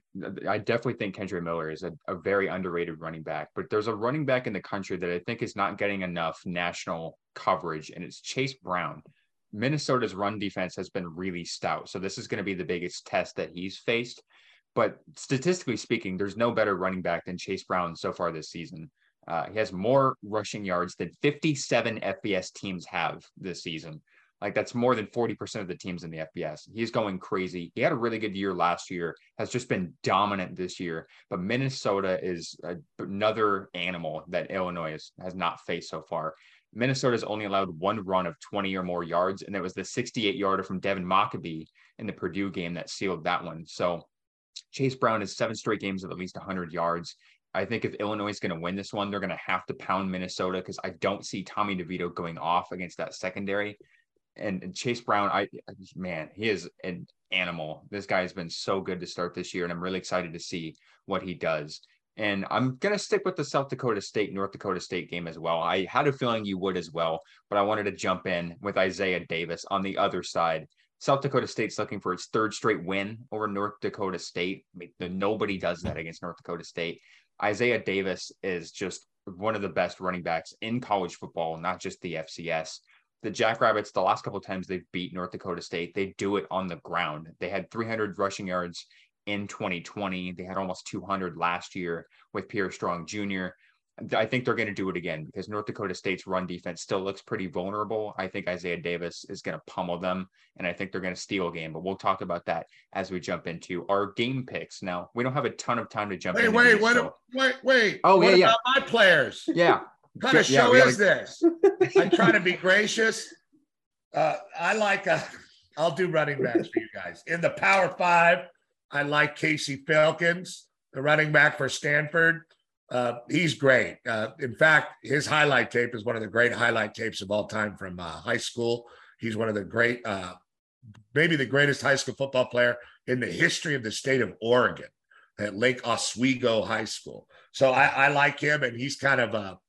I definitely think Kendre Miller is a, a very underrated running back, but there's a running back in the country that I think is not getting enough national coverage, and it's Chase Brown. Minnesota's run defense has been really stout. So this is going to be the biggest test that he's faced. But statistically speaking, there's no better running back than Chase Brown so far this season. Uh, he has more rushing yards than 57 FBS teams have this season. Like that's more than 40% of the teams in the FBS. He's going crazy. He had a really good year last year, has just been dominant this year. But Minnesota is a, another animal that Illinois is, has not faced so far. Minnesota's only allowed one run of 20 or more yards, and it was the 68 yarder from Devin Mockobee in the Purdue game that sealed that one. So Chase Brown has seven straight games of at least 100 yards. I think if Illinois is going to win this one, they're going to have to pound Minnesota because I don't see Tommy DeVito going off against that secondary and Chase Brown, I man, he is an animal. This guy has been so good to start this year, and I'm really excited to see what he does. And I'm gonna stick with the South Dakota State North Dakota State game as well. I had a feeling you would as well, but I wanted to jump in with Isaiah Davis on the other side. South Dakota State's looking for its third straight win over North Dakota State. I mean, nobody does that against North Dakota State. Isaiah Davis is just one of the best running backs in college football, not just the FCS the Jackrabbits, the last couple times they've beat North Dakota State, they do it on the ground. They had 300 rushing yards in 2020. They had almost 200 last year with Pierre Strong Jr. I think they're going to do it again because North Dakota State's run defense still looks pretty vulnerable. I think Isaiah Davis is going to pummel them, and I think they're going to steal a game. But we'll talk about that as we jump into our game picks. Now we don't have a ton of time to jump. Wait, wait, wait, so. wait, wait. Oh what yeah, yeah. My players. Yeah. What kind of show yeah, is gotta... this? I'm trying to be *laughs* gracious. Uh, I like, uh, I'll do running backs for you guys. In the Power Five, I like Casey Filkins, the running back for Stanford. Uh, he's great. Uh, in fact, his highlight tape is one of the great highlight tapes of all time from uh, high school. He's one of the great, uh, maybe the greatest high school football player in the history of the state of Oregon at Lake Oswego High School. So I, I like him, and he's kind of a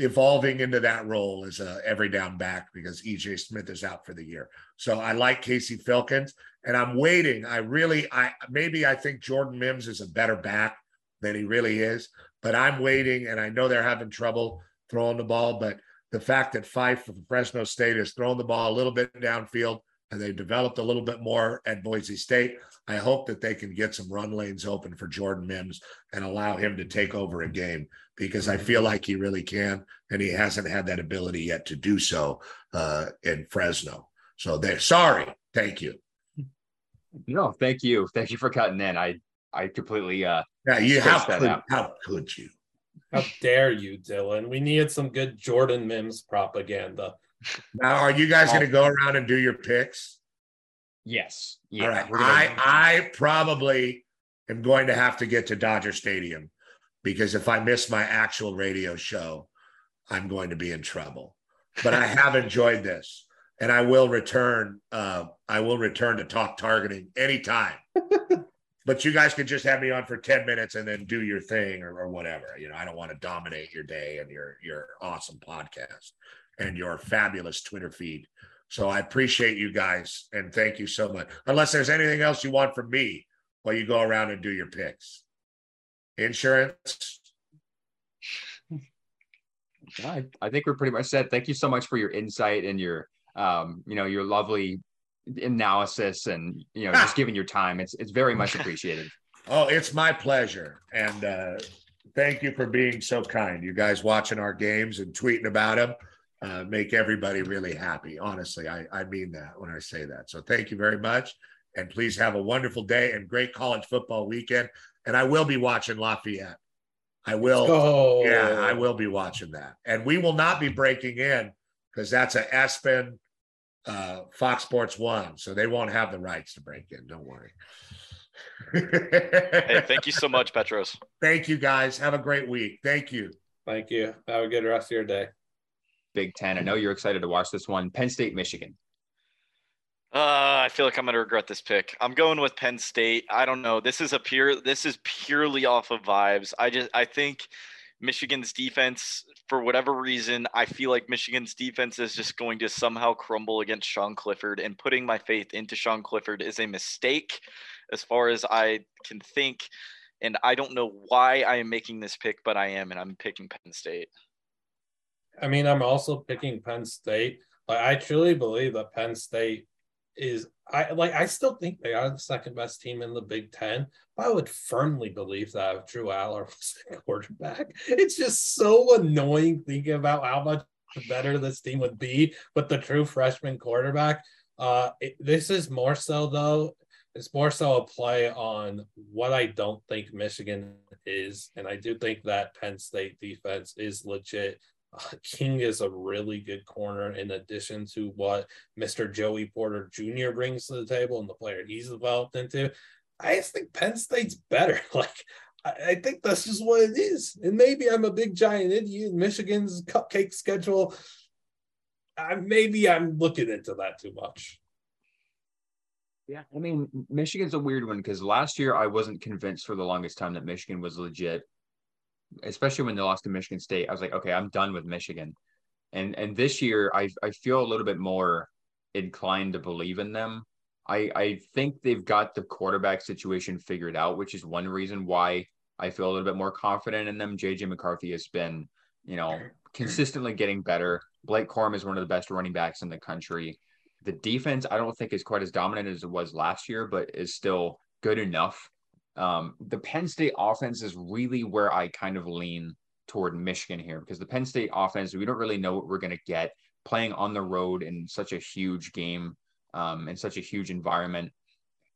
evolving into that role as a every down back because EJ Smith is out for the year. So I like Casey Filkins and I'm waiting. I really I maybe I think Jordan Mims is a better back than he really is, but I'm waiting and I know they're having trouble throwing the ball, but the fact that Fife from Fresno State is throwing the ball a little bit downfield and they've developed a little bit more at Boise State. I hope that they can get some run lanes open for Jordan Mims and allow him to take over a game because I feel like he really can, and he hasn't had that ability yet to do so uh, in Fresno. So they're sorry. Thank you. No, thank you. Thank you for cutting in. I I completely uh yeah, you how could, how could you? How dare you, Dylan? We needed some good Jordan Mims propaganda. Now, are you guys going to go around and do your picks? Yes. Yeah. All right. Gonna... I I probably am going to have to get to Dodger Stadium because if I miss my actual radio show, I'm going to be in trouble. But I have *laughs* enjoyed this, and I will return. Uh, I will return to talk targeting anytime. *laughs* but you guys can just have me on for 10 minutes and then do your thing or, or whatever. You know, I don't want to dominate your day and your your awesome podcast and your fabulous Twitter feed. So I appreciate you guys and thank you so much. Unless there's anything else you want from me while you go around and do your picks. Insurance. I, I think we're pretty much set. Thank you so much for your insight and your um, you know, your lovely analysis and you know, just *laughs* giving your time. It's it's very much appreciated. Oh, it's my pleasure. And uh thank you for being so kind. You guys watching our games and tweeting about them uh, make everybody really happy. Honestly, I, I mean that when I say that. So thank you very much. And please have a wonderful day and great college football weekend. And I will be watching Lafayette. I will. Oh, Yeah, I will be watching that. And we will not be breaking in because that's a Espen uh, Fox Sports One. So they won't have the rights to break in. Don't worry. Hey, *laughs* thank you so much, Petros. Thank you guys. Have a great week. Thank you. Thank you. Have a good rest of your day. Big Ten. I know you're excited to watch this one. Penn State, Michigan. Uh, I feel like I'm gonna regret this pick. I'm going with Penn State. I don't know. This is a pure. This is purely off of vibes. I just. I think Michigan's defense, for whatever reason, I feel like Michigan's defense is just going to somehow crumble against Sean Clifford, and putting my faith into Sean Clifford is a mistake, as far as I can think. And I don't know why I am making this pick, but I am, and I'm picking Penn State. I mean, I'm also picking Penn State. Like, I truly believe that Penn State is I like I still think they are the second best team in the Big Ten. But I would firmly believe that if Drew Allar *laughs* was the quarterback. It's just so annoying thinking about how much better this team would be with the true freshman quarterback. Uh, it, this is more so though. It's more so a play on what I don't think Michigan is, and I do think that Penn State defense is legit. Uh, King is a really good corner in addition to what Mr. Joey Porter Jr. brings to the table and the player he's developed into. I just think Penn State's better. *laughs* Like, I, think that's just what it is. And maybe I'm a big giant idiot. Michigan's cupcake schedule. I, maybe I'm looking into that too much. Yeah, I mean, Michigan's a weird one because last year I wasn't convinced for the longest time that Michigan was legit, especially when they lost to Michigan State. I was like, okay, I'm done with Michigan, and and this year I I feel a little bit more inclined to believe in them. I I think they've got the quarterback situation figured out, which is one reason why I feel a little bit more confident in them. JJ McCarthy has been, you know, consistently getting better. Blake Corum is one of the best running backs in the country. The defense, I don't think is quite as dominant as it was last year, but is still good enough. Um, the Penn State offense is really where I kind of lean toward Michigan here because the Penn State offense, we don't really know what we're going to get playing on the road in such a huge game, um, in such a huge environment.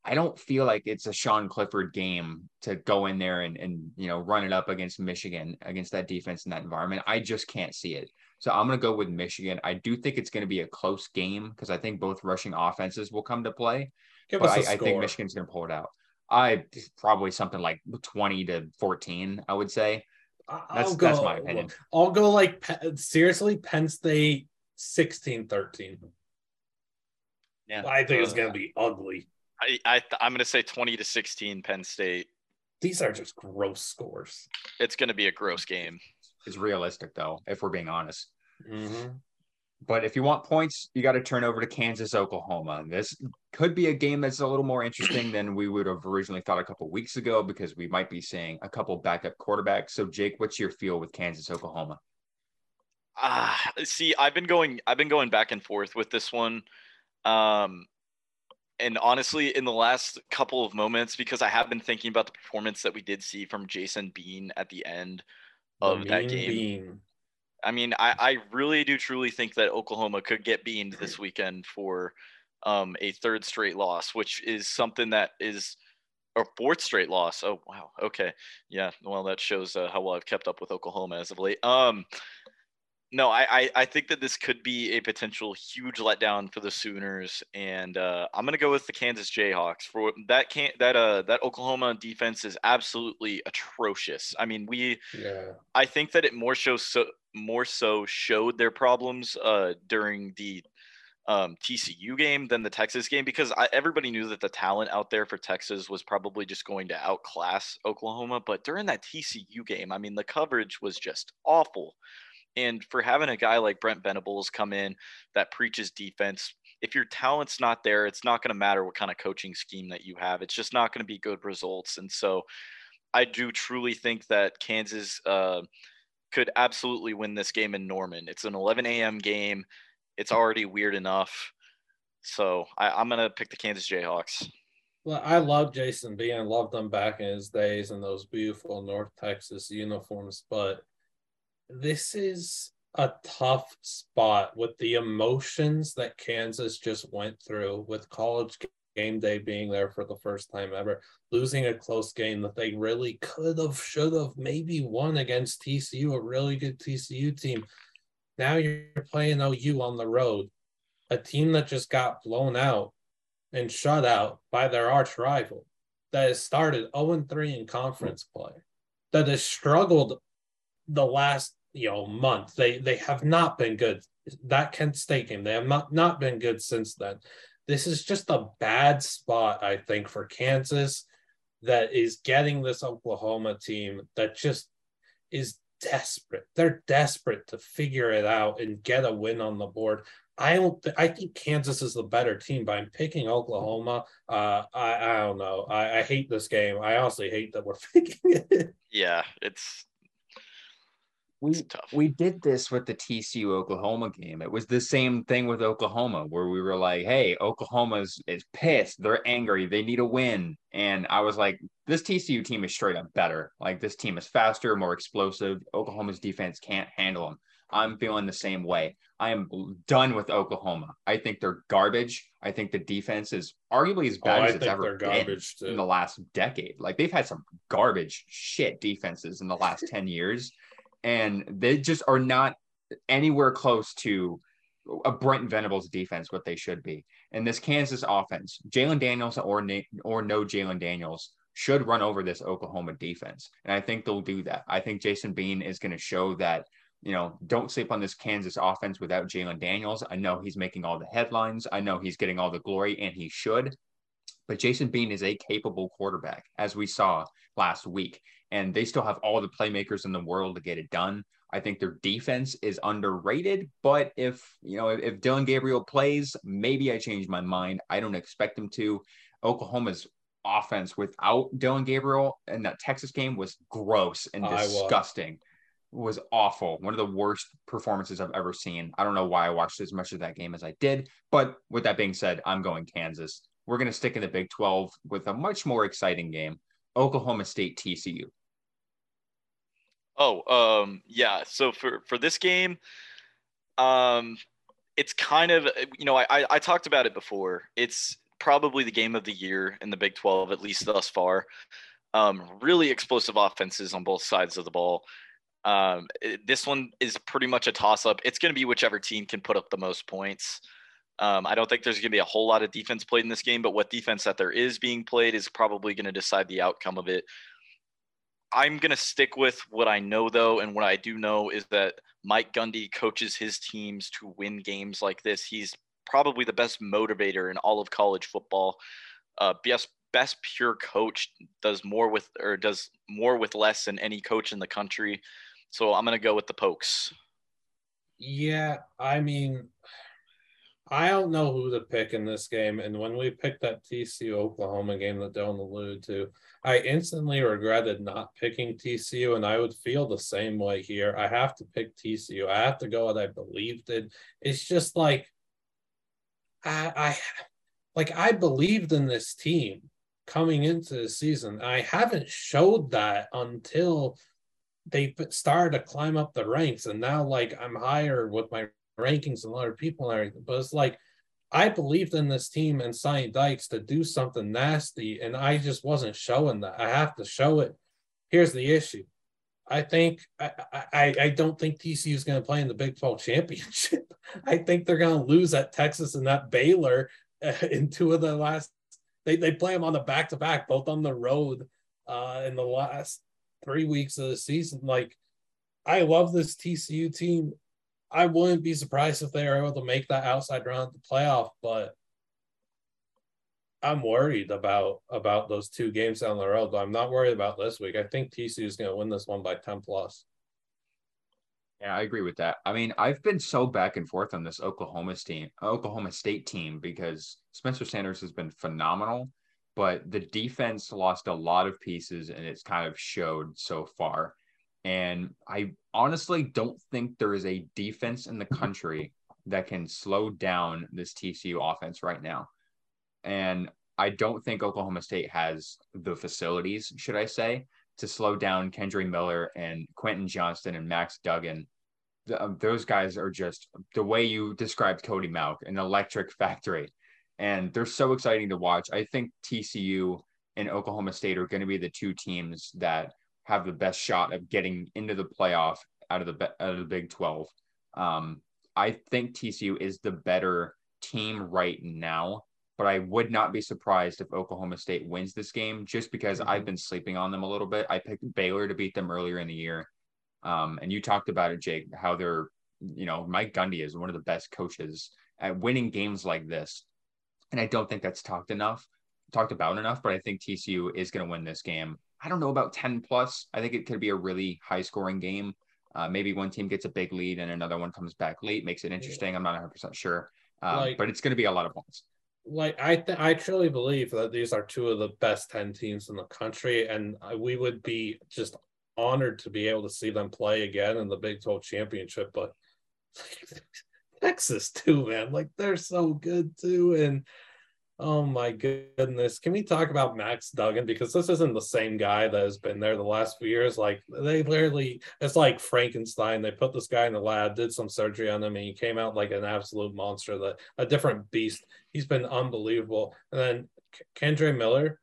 I don't feel like it's a Sean Clifford game to go in there and, and you know run it up against Michigan against that defense in that environment. I just can't see it. So I'm going to go with Michigan. I do think it's going to be a close game because I think both rushing offenses will come to play. Give but I, I think Michigan's going to pull it out. I probably something like 20 to 14, I would say. That's- I'll go, that's my opinion. I'll go like seriously, Penn State 16 13. Yeah. I think it's Uh, going to be ugly. I, I I'm gonna say 20 to 16 Penn State. These are just gross scores. It's gonna be a gross game. It's realistic though, if we're being honest. Mm-hmm. But if you want points, you got to turn over to Kansas, Oklahoma. This could be a game that's a little more interesting than we would have originally thought a couple weeks ago because we might be seeing a couple backup quarterbacks. So, Jake, what's your feel with Kansas, Oklahoma? Ah, see, I've been going I've been going back and forth with this one. Um and honestly, in the last couple of moments, because I have been thinking about the performance that we did see from Jason Bean at the end of that game. Bean. I mean, I, I really do truly think that Oklahoma could get beaned this weekend for um, a third straight loss, which is something that is a fourth straight loss. Oh wow, okay, yeah. Well, that shows uh, how well I've kept up with Oklahoma as of late. Um, no, I, I I think that this could be a potential huge letdown for the Sooners, and uh, I'm gonna go with the Kansas Jayhawks for that. Can that uh that Oklahoma defense is absolutely atrocious. I mean, we Yeah. I think that it more shows so more so showed their problems uh, during the um, TCU game than the Texas game because I, everybody knew that the talent out there for Texas was probably just going to outclass Oklahoma. But during that TCU game, I mean, the coverage was just awful. And for having a guy like Brent Venables come in that preaches defense, if your talent's not there, it's not going to matter what kind of coaching scheme that you have. It's just not going to be good results. And so I do truly think that Kansas uh, could absolutely win this game in Norman. It's an 11 a.m. game. It's already weird enough. So I, I'm going to pick the Kansas Jayhawks. Well, I love Jason B. I loved him back in his days in those beautiful North Texas uniforms, but this is a tough spot with the emotions that Kansas just went through with college game day being there for the first time ever, losing a close game that they really could have, should have, maybe won against TCU, a really good TCU team. Now you're playing OU on the road, a team that just got blown out and shut out by their arch rival that has started 0 3 in conference play, that has struggled the last you know month. They they have not been good. That Kent State game, they have not, not been good since then. This is just a bad spot, I think, for Kansas that is getting this Oklahoma team that just is desperate. They're desperate to figure it out and get a win on the board. I don't. Th- I think Kansas is the better team, but I'm picking Oklahoma. Uh, I I don't know. I, I hate this game. I honestly hate that we're *laughs* picking it. Yeah, it's we we did this with the TCU Oklahoma game. It was the same thing with Oklahoma, where we were like, "Hey, Oklahoma's is pissed. They're angry. They need a win." And I was like, "This TCU team is straight up better. Like this team is faster, more explosive. Oklahoma's defense can't handle them." I'm feeling the same way. I am done with Oklahoma. I think they're garbage. I think the defense is arguably as bad oh, as it's ever been too. in the last decade. Like they've had some garbage shit defenses in the last 10 years and they just are not anywhere close to a Brent Venables defense, what they should be. And this Kansas offense, Jalon Daniels or or no Jalon Daniels should run over this Oklahoma defense, and I think they'll do that. I think Jason Bean is going to show that you know don't sleep on this Kansas offense without Jalon Daniels. I know he's making all the headlines. I know he's getting all the glory, and he should. But Jason Bean is a capable quarterback, as we saw last week and they still have all the playmakers in the world to get it done. I think their defense is underrated, but if you know if Dillon Gabriel plays, maybe I change my mind. I don't expect him to. Oklahoma's offense without Dillon Gabriel in that Texas game was gross and disgusting. Was awful. One of the worst performances I've ever seen. I don't know why I watched as much of that game as I did, but with that being said, I'm going Kansas. We're going to stick in the Big 12 with a much more exciting game. Oklahoma State TCU. Oh, um, yeah. So for for this game, um, it's kind of you know I, I I talked about it before. It's probably the game of the year in the Big Twelve, at least thus far. Um, really explosive offenses on both sides of the ball. Um, it, this one is pretty much a toss up. It's going to be whichever team can put up the most points. Um, I don't think there's going to be a whole lot of defense played in this game, but what defense that there is being played is probably going to decide the outcome of it. I'm going to stick with what I know, though. And what I do know is that Mike Gundy coaches his teams to win games like this. He's probably the best motivator in all of college football. Uh, best, best pure coach does more with or does more with less than any coach in the country. So I'm going to go with the Pokes. Yeah, I mean, I don't know who to pick in this game. And when we picked that TCU Oklahoma game that Dylan alluded to, I instantly regretted not picking TCU, and I would feel the same way here. I have to pick TCU. I have to go what I believed in. It's just like I, I like I believed in this team coming into the season. I haven't showed that until they started to climb up the ranks, and now like I'm higher with my rankings and other people and everything. But it's like I believed in this team and Sonny Dykes to do something nasty, and I just wasn't showing that. I have to show it. Here's the issue. I think I, I, I don't think TCU is going to play in the Big 12 championship. *laughs* I think they're going to lose at Texas and that Baylor *laughs* in two of the last. They, they play them on the back to back, both on the road uh, in the last three weeks of the season. Like, I love this TCU team. I wouldn't be surprised if they are able to make that outside run at the playoff, but I'm worried about about those two games down the road. I'm not worried about this week. I think TCU is going to win this one by 10 plus. Yeah, I agree with that. I mean, I've been so back and forth on this Oklahoma State Oklahoma State team because Spencer Sanders has been phenomenal, but the defense lost a lot of pieces and it's kind of showed so far. And I honestly don't think there is a defense in the country that can slow down this TCU offense right now. And I don't think Oklahoma State has the facilities, should I say, to slow down Kendre Miller and Quentin Johnston and Max Duggan the, um, those guys are just the way you described Cody Mauch, an electric *laughs* factory, and they're so exciting to watch. I think TCU and Oklahoma State are going to be the two teams that have the best shot of getting into the playoff out of the out of the Big Twelve. Um, I think TCU is the better team right now, but I would not be surprised if Oklahoma State wins this game just because mm-hmm. I've been sleeping on them a little bit. I picked Baylor to beat them earlier in the year. Um, and you talked about it, Jake, how they're, you know, Mike Gundy is one of the best coaches at winning games like this. And I don't think that's talked enough, talked about enough, but I think TCU is going to win this game. I don't know about 10 plus. I think it could be a really high scoring game. Uh, maybe one team gets a big lead and another one comes back late, makes it interesting. I'm not 100% sure, um, like, but it's going to be a lot of points. Like I, th- I truly believe that these are two of the best 10 teams in the country, and we would be just honored to be able to see them play again in the Big 12 championship. But *laughs* Texas too, man, like they're so good too, and Oh my goodness. Can we talk about Max Duggan? Because this isn't the same guy that has been there the last few years. Like they literally, it's like Frankenstein. They put this guy in the lab, did some surgery on him, and he came out like an absolute monster, that a different beast. He's been unbelievable. And then Kendre Miller,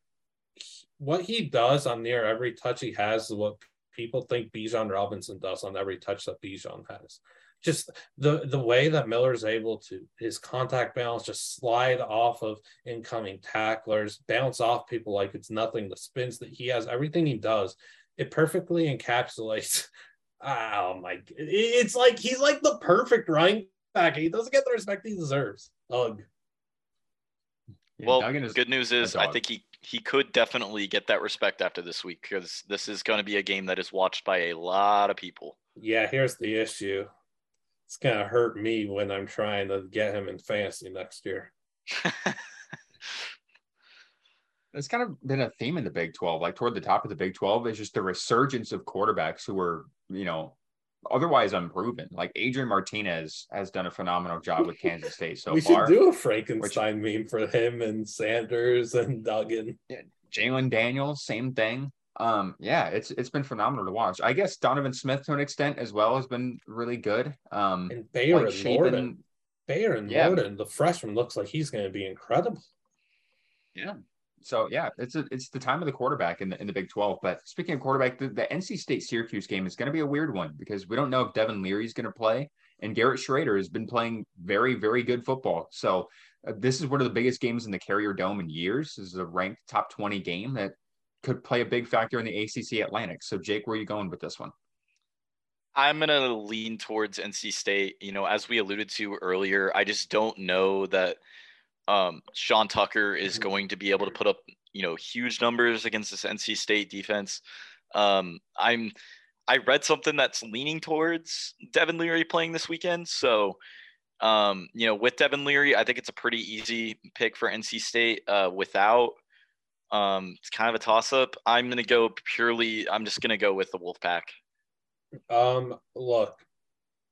what he does on near every touch he has is what people think Bijan Robinson does on every touch that Bijan has just the the way that Miller's able to his contact balance just slide off of incoming tacklers, bounce off people like it's nothing. The spins that he has, everything he does, it perfectly encapsulates. *laughs* Ah, oh my! It's like he's like the perfect running back. He doesn't get the respect he deserves. Ugh. Yeah, well, good news is I think he he could definitely get that respect after this week because this is going to be a game that is watched by a lot of people. Yeah, here's the issue it's gonna hurt me when I'm trying to get him in fantasy next year. *laughs* it's kind of been a theme in the Big 12. Like toward the top of the Big 12 is just the resurgence of quarterbacks who are, you know, otherwise unproven. Like Adrian Martinez has done a phenomenal job with Kansas State so we *laughs* far. We should do a Frankenstein which, meme for him and Sanders and Duggan. Yeah, Jalon Daniels, same thing um yeah it's it's been phenomenal to watch. I guess donovan smith to an extent as well has been really good. Um and bayer like and Lorden, bayer and yeah. Lorden, the freshman looks like he's going to be incredible. Yeah. So yeah it's a, it's the time of the quarterback in the in the big 12 but speaking of quarterback the, the nc state syracuse game is going to be a weird one because we don't know if devin leary is going to play and Garrett Shrader has been playing very very good football. So uh, this is one of the biggest games in the carrier dome in years. This is a ranked top 20 game that could play a big factor in the ACC Atlantic. So, Jake, where are you going with this one? I'm going to lean towards NC State. You know, as we alluded to earlier, I just don't know that um, Sean Tucker is mm-hmm. going to be able to put up, you know, huge numbers against this NC State defense. Um, I'm, I read something that's leaning towards Devin Leary playing this weekend. So, um, you know, with Devin Leary, I think it's a pretty easy pick for NC State. Uh, without, um, it's kind of a toss up. I'm going to go purely, I'm just going to go with the Wolfpack. Um, look,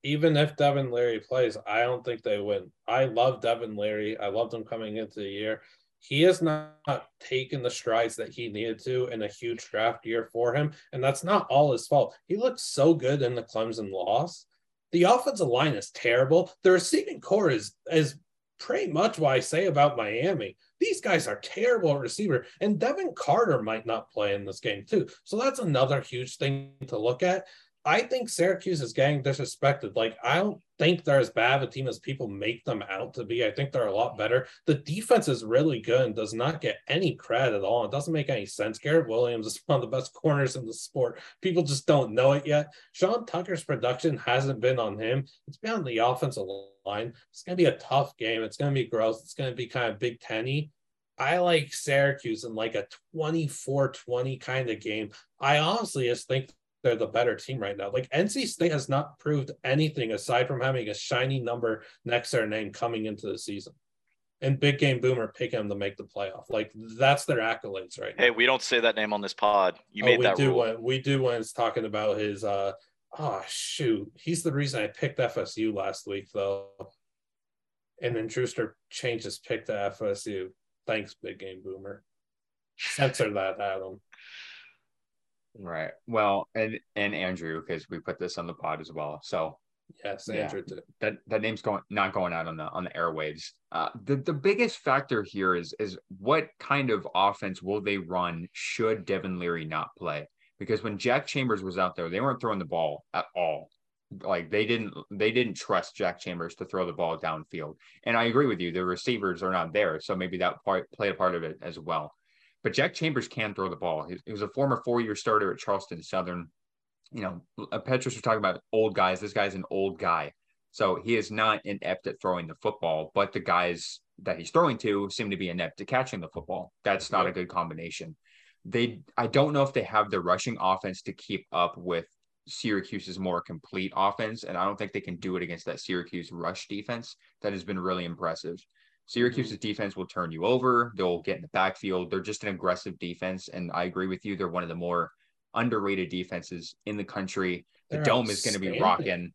even if Devin Leary plays, I don't think they win. I love Devin Leary. I loved him coming into the year. He has not taken the strides that he needed to in a huge draft year for him. And that's not all his fault. He looked so good in the Clemson loss. The offensive line is terrible. The receiving core is, is pretty much what I say about Miami these guys are terrible at receiver, and Devin Carter might not play in this game too. So that's another huge thing to look at. I think Syracuse is getting disrespected. Like, I don't think they're as bad of a team as people make them out to be. I think they're a lot better. The defense is really good and does not get any credit at all. It doesn't make any sense. Garrett Williams is *laughs* one of the best corners in the sport. People just don't know it yet. Sean Tucker's production hasn't been on him, it's been on the offensive line. It's going to be a tough game. It's going to be gross. It's going to be kind of Big Tenny. I like Syracuse in like a 24 20 kind of game. I honestly just think they're the better team right now. Like NC State has not proved anything aside from having a shiny number next to their name coming into the season. And Big Game Boomer picking them to make the playoff. Like that's their accolades right now. Hey, we don't say that name on this pod. You oh, made that do rule. When, we do when it's talking about his uh oh shoot. He's the reason I picked FSU last week though. And then Drewster changed his pick to FSU. Thanks, Big Game Boomer. Censor that, Adam. Right. Well, and and Andrew, because we put this on the pod as well. So yeah. did. That that name's going not going out on the on the airwaves. Uh, the the biggest factor here is is what kind of offense will they run should Devin Leary not play? Because when Jack Chambers was out there, they weren't throwing the ball at all. Like they didn't they didn't trust Jack Chambers to throw the ball downfield. And I agree with you, the receivers are not there, so maybe that part played a part of it as well. But Jack Chambers can throw the ball. He, he was a former four year starter at Charleston Southern you know, Petros was talking about old guys. This guy's an old guy. So he is not inept at throwing the football, but the guys that he's throwing to seem to be inept at catching the football. That's not a good combination. They I don't know if they have the rushing offense to keep up with Syracuse's more complete offense, and I don't think they can do it against that Syracuse rush defense that has been really impressive. Syracuse's defense will turn you over. They'll get in the backfield. They're just an aggressive defense, and I agree with you. They're one of the more underrated defenses in the country. The They're dome is going to be rocking.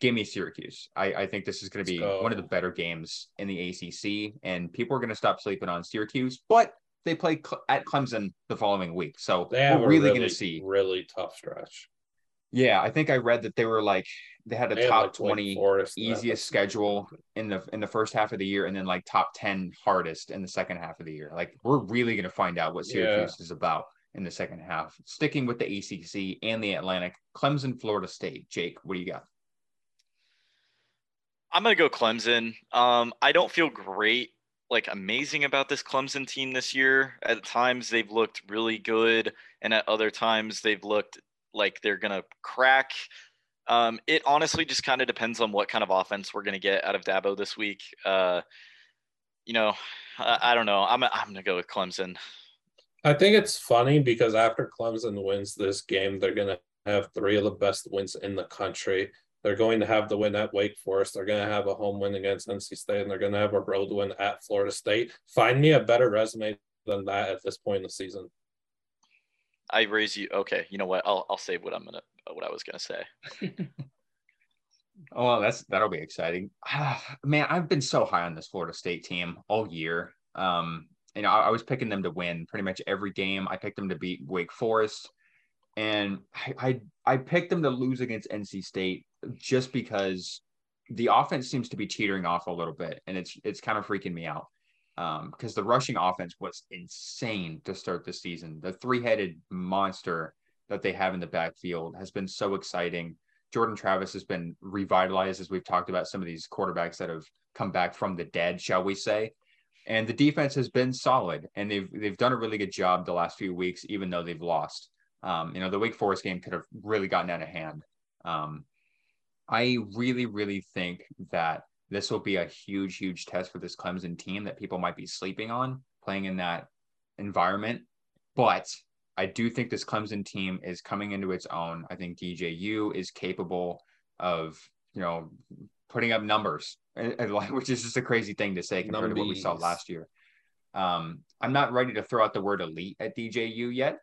Give me Syracuse. I, I think this is going to be one of the better games in the ACC, and people are going to stop sleeping on Syracuse. But they play Cle- at Clemson the following week, so we're really, really going to see really tough stretch. Yeah, I think I read that they were like they had a they top had like twenty easiest schedule in the in the first half of the year, and then like top ten hardest in the second half of the year. Like we're really going to find out what Syracuse yeah. is about in the second half. Sticking with the ACC and the Atlantic, Clemson, Florida State. Jake, what do you got? I'm going to go Clemson. Um, I don't feel great, like amazing about this Clemson team this year. At times, they've looked really good, and at other times, they've looked like they're to crack. Um, it honestly just kind of depends on what kind of offense we're to get out of Dabo this week. Uh, you know, I, I don't know. I'm, I'm to go with Clemson. I think it's funny because after Clemson wins this game, they're to have three of the best wins in the country. They're going to have the win at Wake Forest. They're going to have a home win against NC State, and they're going to have a road win at Florida State. Find me a better resume than that at this point in the season. I raise you. Okay, you know what? I'll I'll say what I'm gonna what I was gonna say. *laughs* oh, that's that'll be exciting. *sighs* Man, I've been so high on this Florida State team all year. Um, you know, I, I, was picking them to win pretty much every game. I picked them to beat Wake Forest, and I, I, I picked them to lose against NC State just because the offense seems to be teetering off a little bit, and it's it's kind of freaking me out because um, the rushing offense was insane to start the season. The three headed monster that they have in the backfield has been so exciting. Jordan Travis has been revitalized as we've talked about some of these quarterbacks that have come back from the dead, shall we say and the defense has been solid and they've they've done a really good job the last few weeks even though they've lost um, you know the wake forest game could have really gotten out of hand um, i really really think that this will be a huge huge test for this clemson team that people might be sleeping on playing in that environment but i do think this clemson team is coming into its own i think dju is capable of you know putting up numbers, which is just a crazy thing to say compared Numbies. to what we saw last year. Um, I'm not ready to throw out the word elite at DJU yet,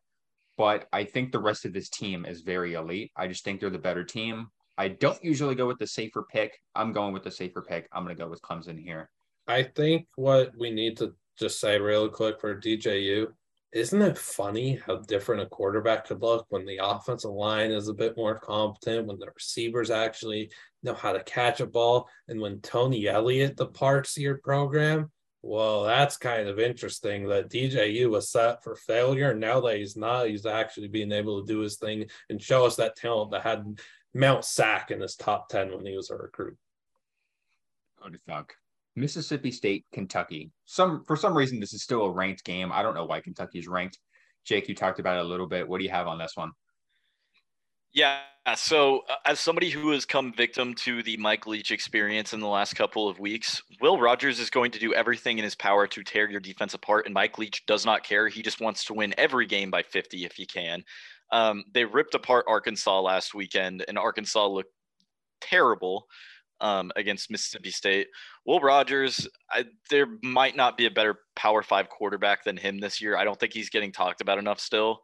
but I think the rest of this team is very elite. I just think they're the better team. I don't usually go with the safer pick. I'm going with the safer pick. I'm going to go with Clemson here. I think what we need to just say real quick for DJU isn't it funny how different a quarterback could look when the offensive line is a bit more competent, when the receivers actually know how to catch a ball, and when Tony Elliott departs your program? Well, that's kind of interesting that DJU was set for failure. And now that he's not, he's actually being able to do his thing and show us that talent that had Mount Sack in his top 10 when he was a recruit. What the fuck? Mississippi State, Kentucky. Some for some reason this is still a ranked game. I don't know why Kentucky is ranked. Jake, you talked about it a little bit. What do you have on this one? Yeah, so uh, as somebody who has come victim to the Mike Leach experience in the last couple of weeks, Will Rogers is going to do everything in his power to tear your defense apart, and Mike Leach does not care. He just wants to win every game by 50 if he can. Um, they ripped apart Arkansas last weekend, and Arkansas looked terrible um, against Mississippi State. Will Rogers, I, there might not be a better Power Five quarterback than him this year. I don't think he's getting talked about enough still.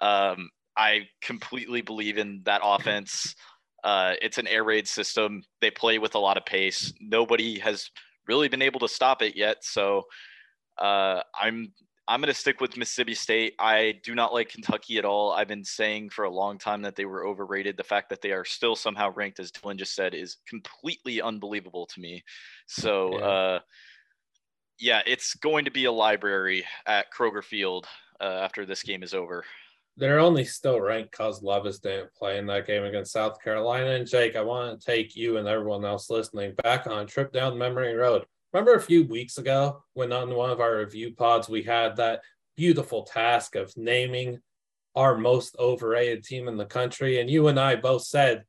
Um, I completely believe in that offense. Uh, it's an air raid system. They play with a lot of pace. Nobody has really been able to stop it yet. So uh, I'm I'm going to stick with Mississippi State. I do not like Kentucky at all. I've been saying for a long time that they were overrated. The fact that they are still somehow ranked, as Dylan just said, is completely unbelievable to me. So, yeah, uh, yeah it's going to be a library at Kroger Field uh, after this game is over. They're only still ranked because Levis didn't play in that game against South Carolina. And Jake, I want to take you and everyone else listening back on a trip down memory road. Remember a few weeks ago when on one of our review pods we had that beautiful task of naming our most overrated team in the country, and you and I both said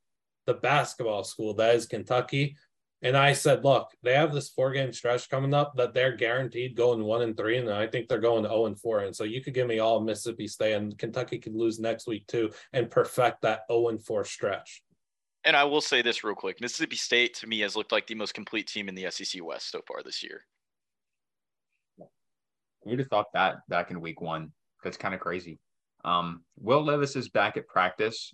the basketball school that is Kentucky. And I said, look, they have this four game stretch coming up that they're guaranteed going one and three, and I think they're going to 0 and four. And so you could give me all Mississippi State, and Kentucky could lose next week too, and perfect that 0 and four stretch and I will say this real quick: Mississippi State to me has looked like the most complete team in the SEC West so far this year. You'd have thought that back in week one. That's kind of crazy. Um, Will Levis is back at practice,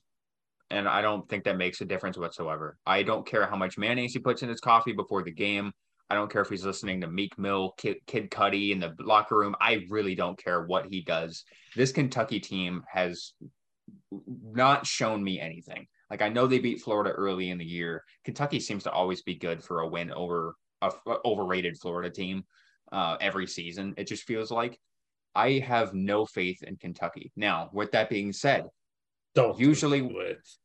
and I don't think that makes a difference whatsoever. I don't care how much mayonnaise he puts in his coffee before the game. I don't care if he's listening to Meek Mill, Kid, Kid Cudi in the locker room. I really don't care what he does. This Kentucky team has not shown me anything. Like I know they beat Florida early in the year. Kentucky seems to always be good for a win over a overrated Florida team uh, every season. It just feels like I have no faith in Kentucky. Now, with that being said, don't usually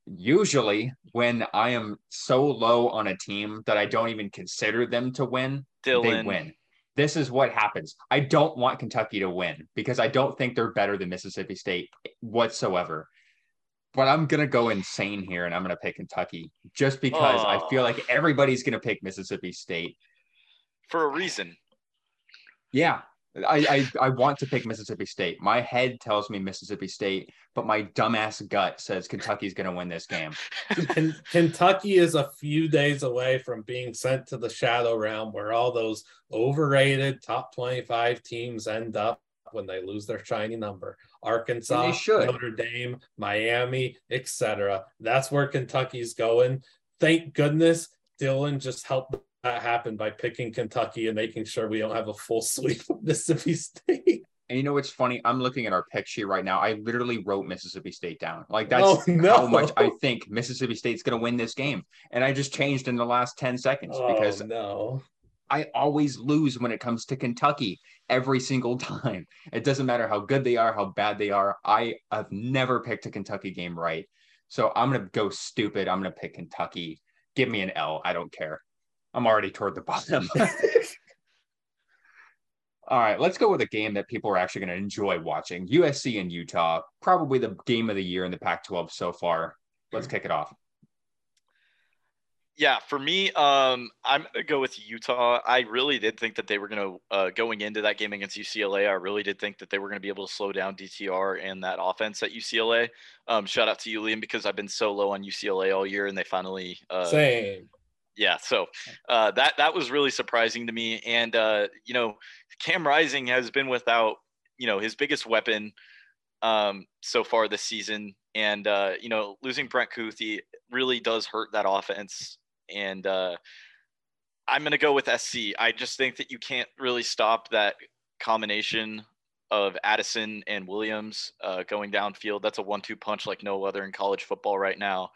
usually when I am so low on a team that I don't even consider them to win, Dylan. they win. This is what happens. I don't want Kentucky to win because I don't think they're better than Mississippi State whatsoever but I'm gonna go insane here, and I'm gonna pick Kentucky just because oh. I feel like everybody's gonna pick Mississippi State for a reason. Yeah, I, I I want to pick Mississippi State. My head tells me Mississippi State, but my dumbass gut says Kentucky's gonna win this game. *laughs* Kentucky is a few days away from being sent to the shadow realm, where all those overrated top twenty-five teams end up when they lose their shiny number. Arkansas, Notre Dame, Miami, etc. That's where Kentucky's going. Thank goodness Dylan just helped that happen by picking Kentucky and making sure we don't have a full sweep of Mississippi State. And you know what's funny? I'm looking at our pick sheet right now. I literally wrote Mississippi State down. Like that's oh, no. how much I think Mississippi State's going to win this game. And I just changed in the last 10 seconds oh, because no. I always lose when it comes to Kentucky every single *laughs* time. It doesn't matter how good they are, how bad they are. I have never picked a Kentucky game right. So I'm going to go stupid. I'm going to pick Kentucky. Give me an L. I don't care. I'm already toward the *laughs* bottom. All right, let's go with a game that people are actually going to enjoy watching USC and Utah. Probably the game of the year in the Pac 12 so far. Let's kick it off. Yeah, for me, um, I'm gonna go with Utah. I really did think that they were gonna uh, going into that game against UCLA. I really did think that they were gonna be able to slow down DTR and that offense at UCLA. Um, shout out to you, Liam, because I've been so low on UCLA all year, and they finally uh, same. Yeah, so uh, that that was really surprising to me. And uh, you know, Cam Rising has been without you know his biggest weapon um, so far this season, and uh, you know, losing Brant Kuithe really does hurt that offense and uh, I'm going to go with SC. I just think that you can't really stop that combination of Addison and Williams uh, going downfield. That's a one-two punch like no other in college football right now.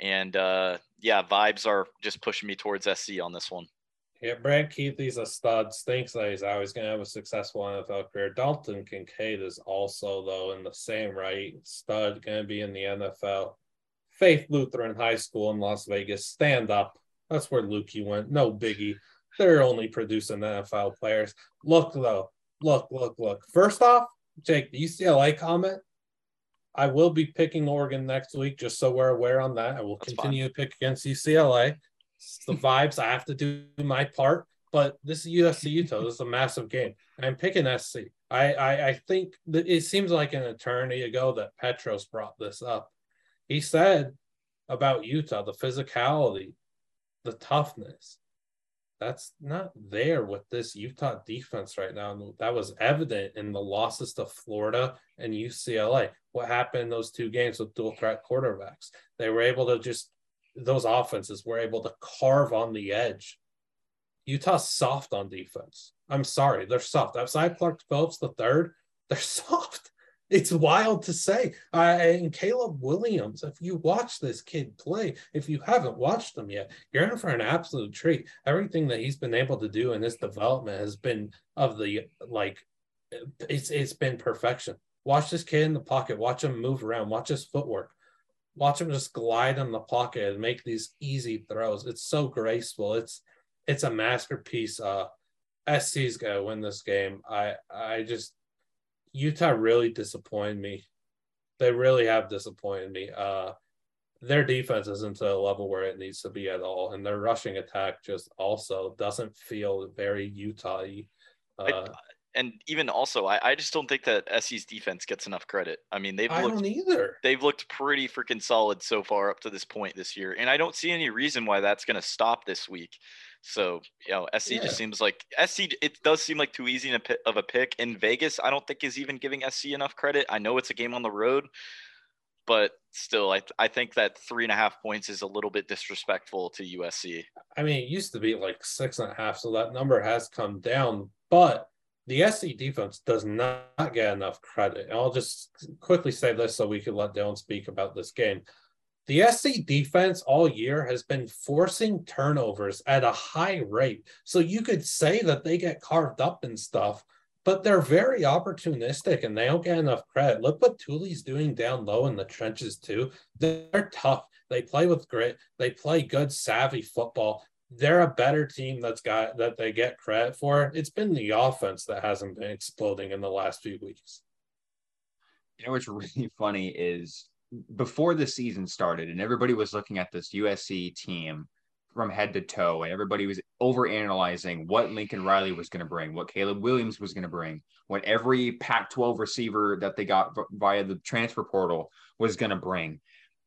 And uh, yeah, vibes are just pushing me towards SC on this one. Yeah, Brant Kuithe's a stud. Thinks that he's always going to have a successful NFL career. Dalton Kincaid is also, though, in the same right. Stud, going to be in the NFL. Faith Lutheran High School in Las Vegas. Stand up. That's where Lukey went. No biggie. They're only producing NFL players. Look, though. Look, look, look. First off, Jake, the UCLA comment. I will be picking Oregon next week, just so we're aware on that. I will That's continue fine. to pick against UCLA. It's the vibes. I have to do my part. But this is USC Utah. This is a massive game. I'm picking SC. I, I, I think that it seems like an eternity ago that Petros brought this up he said about Utah, the physicality, the toughness, that's not there with this Utah defense right now. That was evident in the losses to Florida and UCLA. What happened in those two games with dual threat quarterbacks? They were able to just, those offenses were able to carve on the edge. Utah's soft on defense. I'm sorry, they're soft. Outside Clark Phillips the third, they're *laughs* soft. It's wild to say. Uh, and Caleb Williams, if you watch this kid play, if you haven't watched him yet, you're in for an absolute treat. Everything that he's been able to do in his development has been of the like, it's it's been perfection. Watch this kid in the pocket. Watch him move around. Watch his footwork. Watch him just glide in the pocket and make these easy throws. It's so graceful. It's it's a masterpiece. Uh, SC's gonna win this game. I I just Utah really disappointed me. They really have disappointed me. Uh, their defense isn't to a level where it needs to be at all, and their rushing attack just also doesn't feel very Utah-y. Uh, and even also, I, I just don't think that SC's defense gets enough credit. I mean, they've I looked don't either. they've looked pretty freaking solid so far up to this point this year, and I don't see any reason why that's going to stop this week. So you know, SC Yeah. just seems like SC. It does seem like too easy of a pick. In Vegas, I don't think is even giving SC enough credit. I know it's a game on the road, but still, I I think that three and a half points is a little bit disrespectful to USC. I mean, it used to be like six and a half, so that number has come down. But the SC defense does not get enough credit. And I'll just quickly say this so we can let Dylan speak about this game. The SC defense all year has been forcing turnovers at a high rate. So you could say that they get carved up and stuff, but they're very opportunistic and they don't get enough credit. Look what Tuli's doing down low in the trenches, too. They're tough. They play with grit. They play good, savvy football. They're a better team that's got that they get credit for. It's been the offense that hasn't been exploding in the last few weeks. You know what's *laughs* really funny is before the season started and everybody was looking at this USC team from head to toe and everybody was over analyzing what Lincoln Riley was going to bring, what Caleb Williams was going to bring, what every Pac 12 receiver that they got via the transfer portal was going to bring.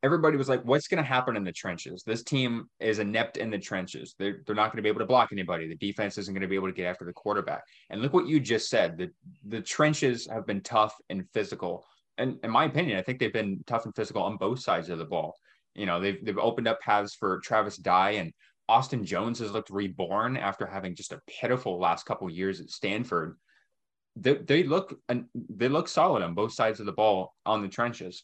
Everybody was like, what's going to happen in the trenches? This team is inept in the trenches. They're, they're not going to be able to block anybody. The defense isn't going to be able to get after the quarterback. And look what you just said. The, the trenches have been tough and physical and in my opinion, I think they've been tough and physical on both sides of the ball. You know, they've they've opened up paths for Travis Dye and Austin Jones has looked reborn after having just a pitiful last couple years at Stanford. They, they look and they look solid on both sides of the ball on the trenches.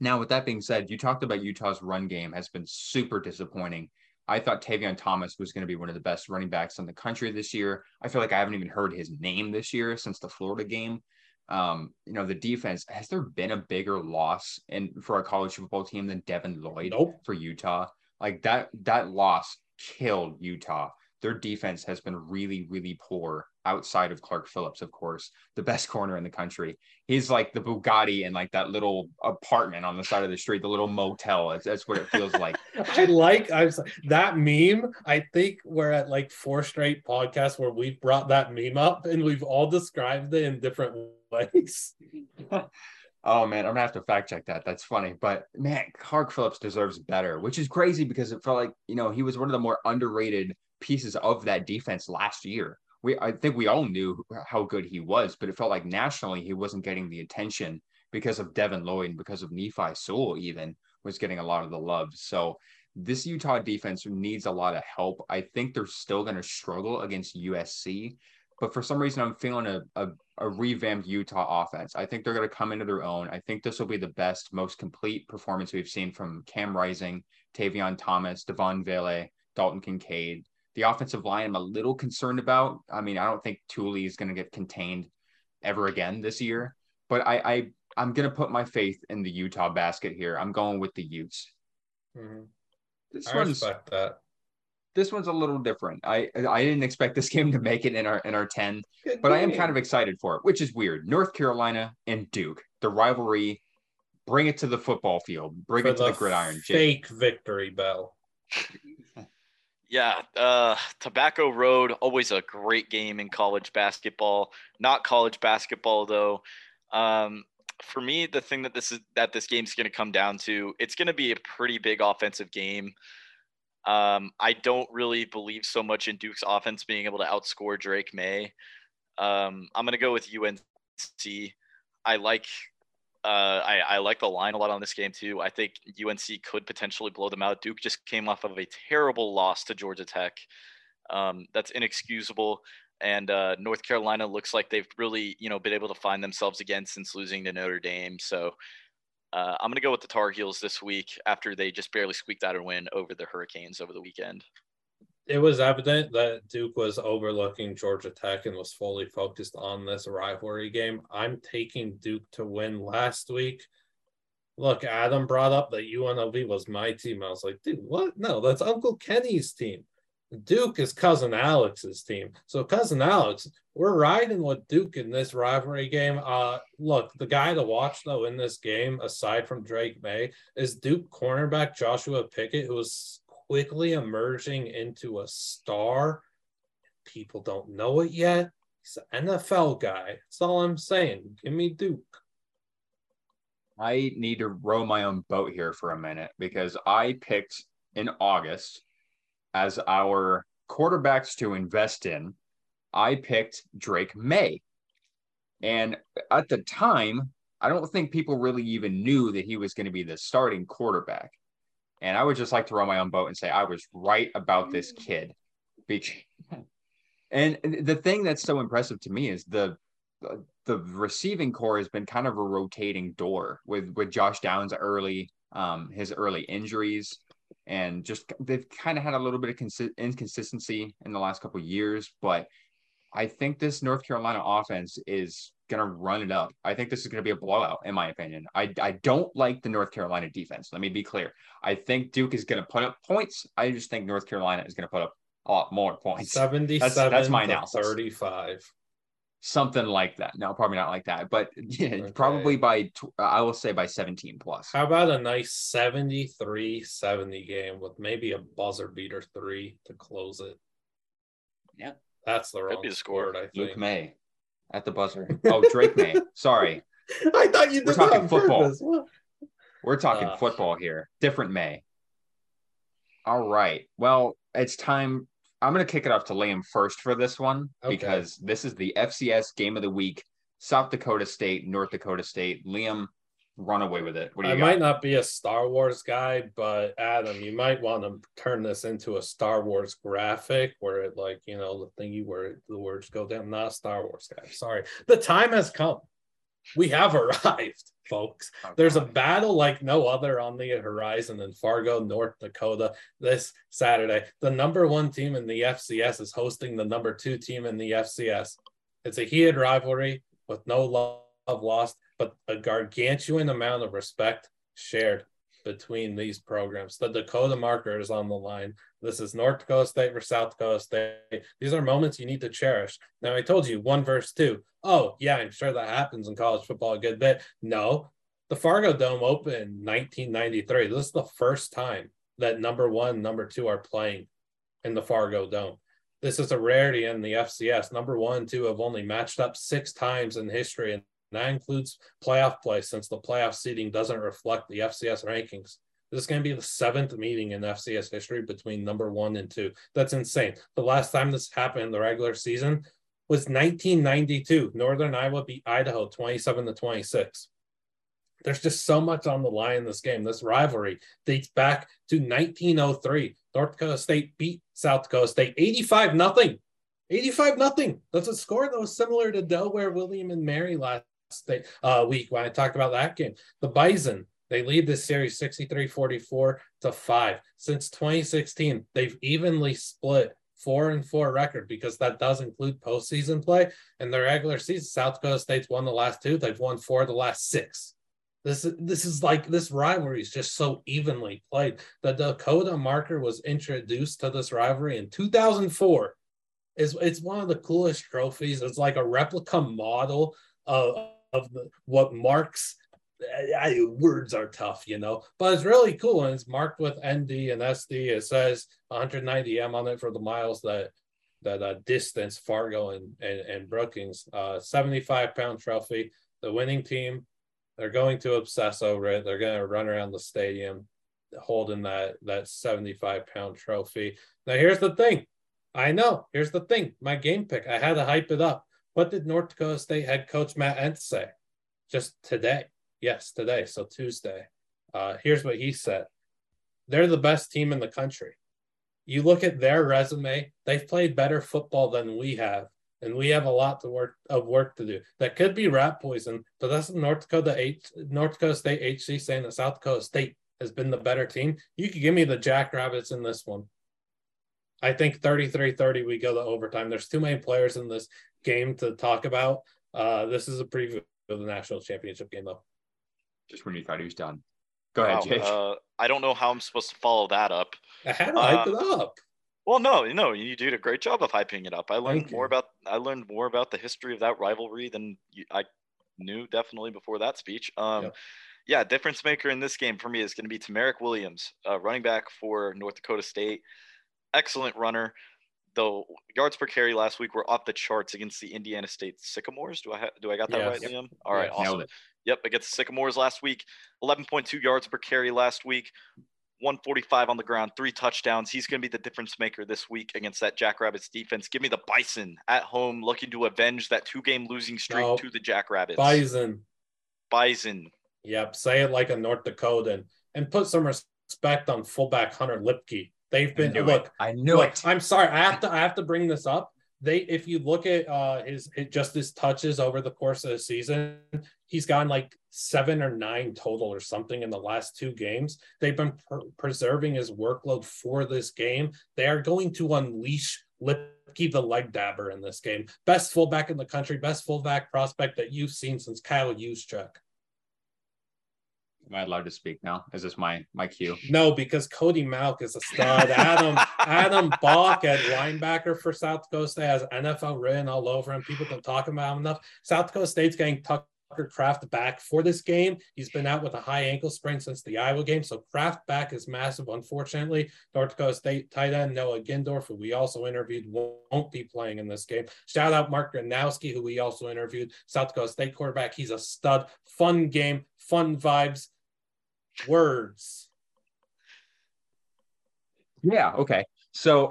Now, with that being said, you talked about Utah's run game has been super disappointing. I thought Tavion Thomas was going to be one of the best running backs in the country this year. I feel like I haven't even heard his name this year since the Florida game um, you know, the defense, has there been a bigger loss in for a college football team than Devin Lloyd Nope. for Utah? Like that, that loss killed Utah. Their defense has been really, really poor outside of Clark Phillips, of course, the best *laughs* corner in the country. He's like the Bugatti in like that little apartment on the side of the street, the little motel. That's, that's what it feels like. *laughs* I like I was that meme. I think we're at like four straight podcasts where we've brought that meme up and we've all described it in different ways. *laughs* Oh man, I'm gonna have to fact check that. That's funny, but man, Clark Phillips deserves better, which is crazy because it felt like you know he was one of the more underrated pieces of that defense last year. We I think we all knew how good he was, but it felt like nationally he wasn't getting the attention because of Devin Lloyd and because of Nephi Sewell even was getting a lot of the love. So this Utah defense needs a lot of help. I think they're still going to struggle against USC, but for some reason I'm feeling a, a a revamped Utah offense. I think they're going to come into their own. I think this will be the best, most complete performance we've seen from Cam Rising, Tavion Thomas, Devaughn Vele, Dalton Kincaid. The offensive line, I'm a little concerned about. I mean, I don't think Tuli is going to get contained ever again this year, but I, I I'm going to put my faith in the Utah basket here. I'm going with the Utes. Mhm. This I one's respect that. This one's a little different. I I didn't expect this *laughs* game to make it in our in our 10 but I am kind of excited for it, which is weird. North Carolina and Duke, the rivalry, bring it to the football field, bring For it to the, gridiron. Jake. Fake victory bell. *laughs* Yeah, uh, Tobacco Road, always a great game in college basketball. Not college basketball though. Um, for me, the thing that this is that this game's going to come down to, it's going to be a pretty big offensive game. Um, I don't really believe so much in Duke's offense being able to outscore Drake Maye. Um, I'm going to go with UNC. I like uh, I, I like the line a lot on this game too. I think UNC could potentially blow them out. Duke just came off of a terrible loss to Georgia Tech. Um, that's inexcusable. and uh, North Carolina looks like they've really, you know, been able to find themselves again since losing to Notre Dame. So uh, I'm going to go with the Tar Heels this week after they just barely squeaked out a win over the Hurricanes over the weekend. It was evident that Duke was overlooking Georgia Tech and was fully focused on this rivalry game. I'm taking Duke to win last week. Look, Adam brought up that UNLV was my team. I was like, dude, what? No, that's Uncle Kenny's team. Duke is cousin Alex's team. So cousin Alex, we're riding with Duke in this rivalry game. Uh look, the guy to watch though in this game, aside from Drake Maye, is Duke cornerback Joshua Pickett, who is quickly emerging into a star. People don't know it yet. He's an NFL guy. That's all I'm saying. Give me Duke. I need to row my own boat here for a minute because I picked in August as our quarterbacks to invest in, I picked Drake Maye. And at the time, I don't think people really even knew that he was going to be the starting quarterback. And I would just like to row my own boat and say I was right about this kid. And the thing that's so impressive to me is the the receiving core has been kind of a rotating door with with Josh Downs early, um, his early injuries, and just they've kind of had a little bit of consi- inconsistency in the last couple years. But I think this North Carolina offense is going to run it up. I think this is going to be a blowout, in my opinion. I, I don't like the North Carolina defense. Let me be clear. I think Duke is going to put up points. I just think North Carolina is going to put up a lot more points. 77 that's, that's my analysis. 35 something like that. No, probably not like that, but *laughs* yeah, okay. probably by I will say by 17 plus. How about a nice 73 70 game with maybe a buzzer beater three to close it? Yeah, that's the wrong score. I think. Luke Maye at the buzzer. *laughs* Oh, Drake Maye. Sorry, *laughs* I thought you. We're talking football. We're talking uh, football here. Different May. All right. Well, it's time I'm going to kick it off to Liam first for this one okay. because this is the FCS game of the week. South Dakota State, North Dakota State. Liam, run away with it. I got? might not be a Star Wars guy, but Adam, you might want to turn this into a Star Wars graphic where it like, you know, the thingy where the words go down. Not a Star Wars guy. Sorry. The time has come. We have arrived *laughs* folks. Okay. There's a battle like no other on the horizon in Fargo, North Dakota this Saturday. The number one team in the FCS is hosting the number two team in the FCS. It's a heated rivalry with no love lost, but a gargantuan amount of respect shared between these programs. The Dakota marker is on the line. This is North Dakota State versus South Dakota State. These are moments you need to cherish. Now, I told you one verse two. Oh, yeah, I'm sure that happens in college football a good bit. No, the Fargo Dome opened in 1993. This is the first time that number one, number two are playing in the Fargo Dome. This is a rarity in the FCS. Number one, two have only matched up six times in history, and that includes playoff play since the playoff seeding doesn't reflect the FCS rankings. This is going to be the seventh meeting in FCS history between number one and two. That's insane. The last time this happened in the regular season was 1992. Northern Iowa beat Idaho 27 to 26. There's just so much on the line in this game. This rivalry dates back to 1903. North Dakota State beat South Dakota State 85 nothing. 85 nothing. That's a score that was similar to Delaware, William, and Mary last uh, week when I talked about that game. The Bison, they lead this series 63 44 to 5. Since 2016, they've evenly split four and four record because that does include postseason play. In the regular season, South Dakota State's won the last two. They've won four of the last six. This this is like this rivalry is just so evenly played. The Dakota marker was introduced to this rivalry in 2004. It's, it's one of the coolest trophies. It's like a replica model of of the, what marks I, words are tough, you know, but it's really cool and it's marked with ND and SD. It says 190 M on it for the miles that that uh, distance Fargo and, and, and Brookings. Uh, 75 pound trophy. The winning team, they're going to obsess over it. They're going to run around the stadium holding that that 75 pound trophy. Now here's the thing. I know. Here's the thing. My game pick. I had to hype it up. What did North Dakota State head coach Matt Entz say? Just today. Yes, today. So Tuesday. Uh, here's what he said. They're the best team in the country. You look at their resume, they've played better football than we have. and we have a lot to work of work to do. That could be rat poison, but that's North Dakota H, North Dakota State HC saying that South Dakota State has been the better team. You could give me the Jackrabbits in this one. I think 33-30 we go to overtime. There's too many players in this game to talk about. Uh, this is a preview of the national championship game though. Just when you thought he was done. Go ahead, wow. Jake. Uh, I don't know how I'm supposed to follow that up. I had to hype uh, it up. Well, no, no, you did a great job of hyping it up. I learned more about I learned more about the history of that rivalry than you, I knew definitely before that speech. Um, yep. Yeah, difference maker in this game for me is going to be Tamarick Williams, uh, running back for North Dakota State. Excellent runner. The yards per carry last week were off the charts against the Indiana State Sycamores. Do I ha- do I got that yes. right, yep. Liam? All right, awesome. Yep, against the Sycamores last week, 11.2 yards per carry last week. 145 on the ground, three touchdowns. He's going to be the difference maker this week against that Jackrabbits defense. Give me the Bison at home, looking to avenge that two game losing streak nope. to the Jackrabbits. Bison. Bison. Yep. Say it like a North Dakotan and put some respect on fullback Hunter Luepke. They've been I look. It. I knew look, it. I'm sorry. I have to. I have to bring this up they if you look at uh his just his touches over the course of the season he's gotten like seven or nine total or something in the last two games they've been pr- preserving his workload for this game they are going to unleash Luepke the leg dabber in this game best fullback in the country best fullback prospect that you've seen since Kyle Juszczyk Am I allowed to speak now? Is this my my cue? No, because Cody Mauch is a stud. Adam Adam Bach at linebacker for South Dakota State has NFL written all over him. People don't talk about him enough. South Dakota State's getting Tucker Kraft back for this game. He's been out with a high ankle sprain since the Iowa game, so Kraft back is massive. Unfortunately, North Dakota State tight end Noah Gindorf, who we also interviewed, won't be playing in this game. Shout out Mark Gronowski, who we also interviewed, South Dakota State quarterback. He's a stud. Fun game, fun vibes words. Yeah, okay. So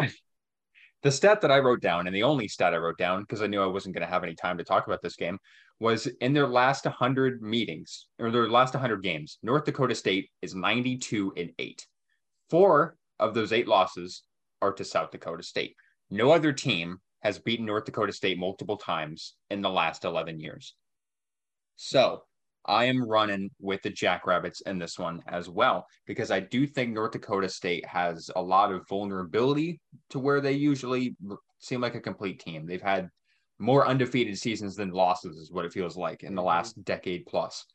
the stat that I wrote down, and the only stat I wrote down, because I knew I wasn't going to have any time to talk about this game, was in their last 100 meetings or their last 100 games, North Dakota State is 92 and 8. Four of those eight losses are to South Dakota State. No other team has beaten North Dakota State multiple times in the last 11 years. So I am running with the Jackrabbits in this one as well because I do think North Dakota State has a lot of vulnerability to where they usually seem like a complete team. They've had more undefeated seasons than losses, is what it feels like in the mm-hmm. last decade plus.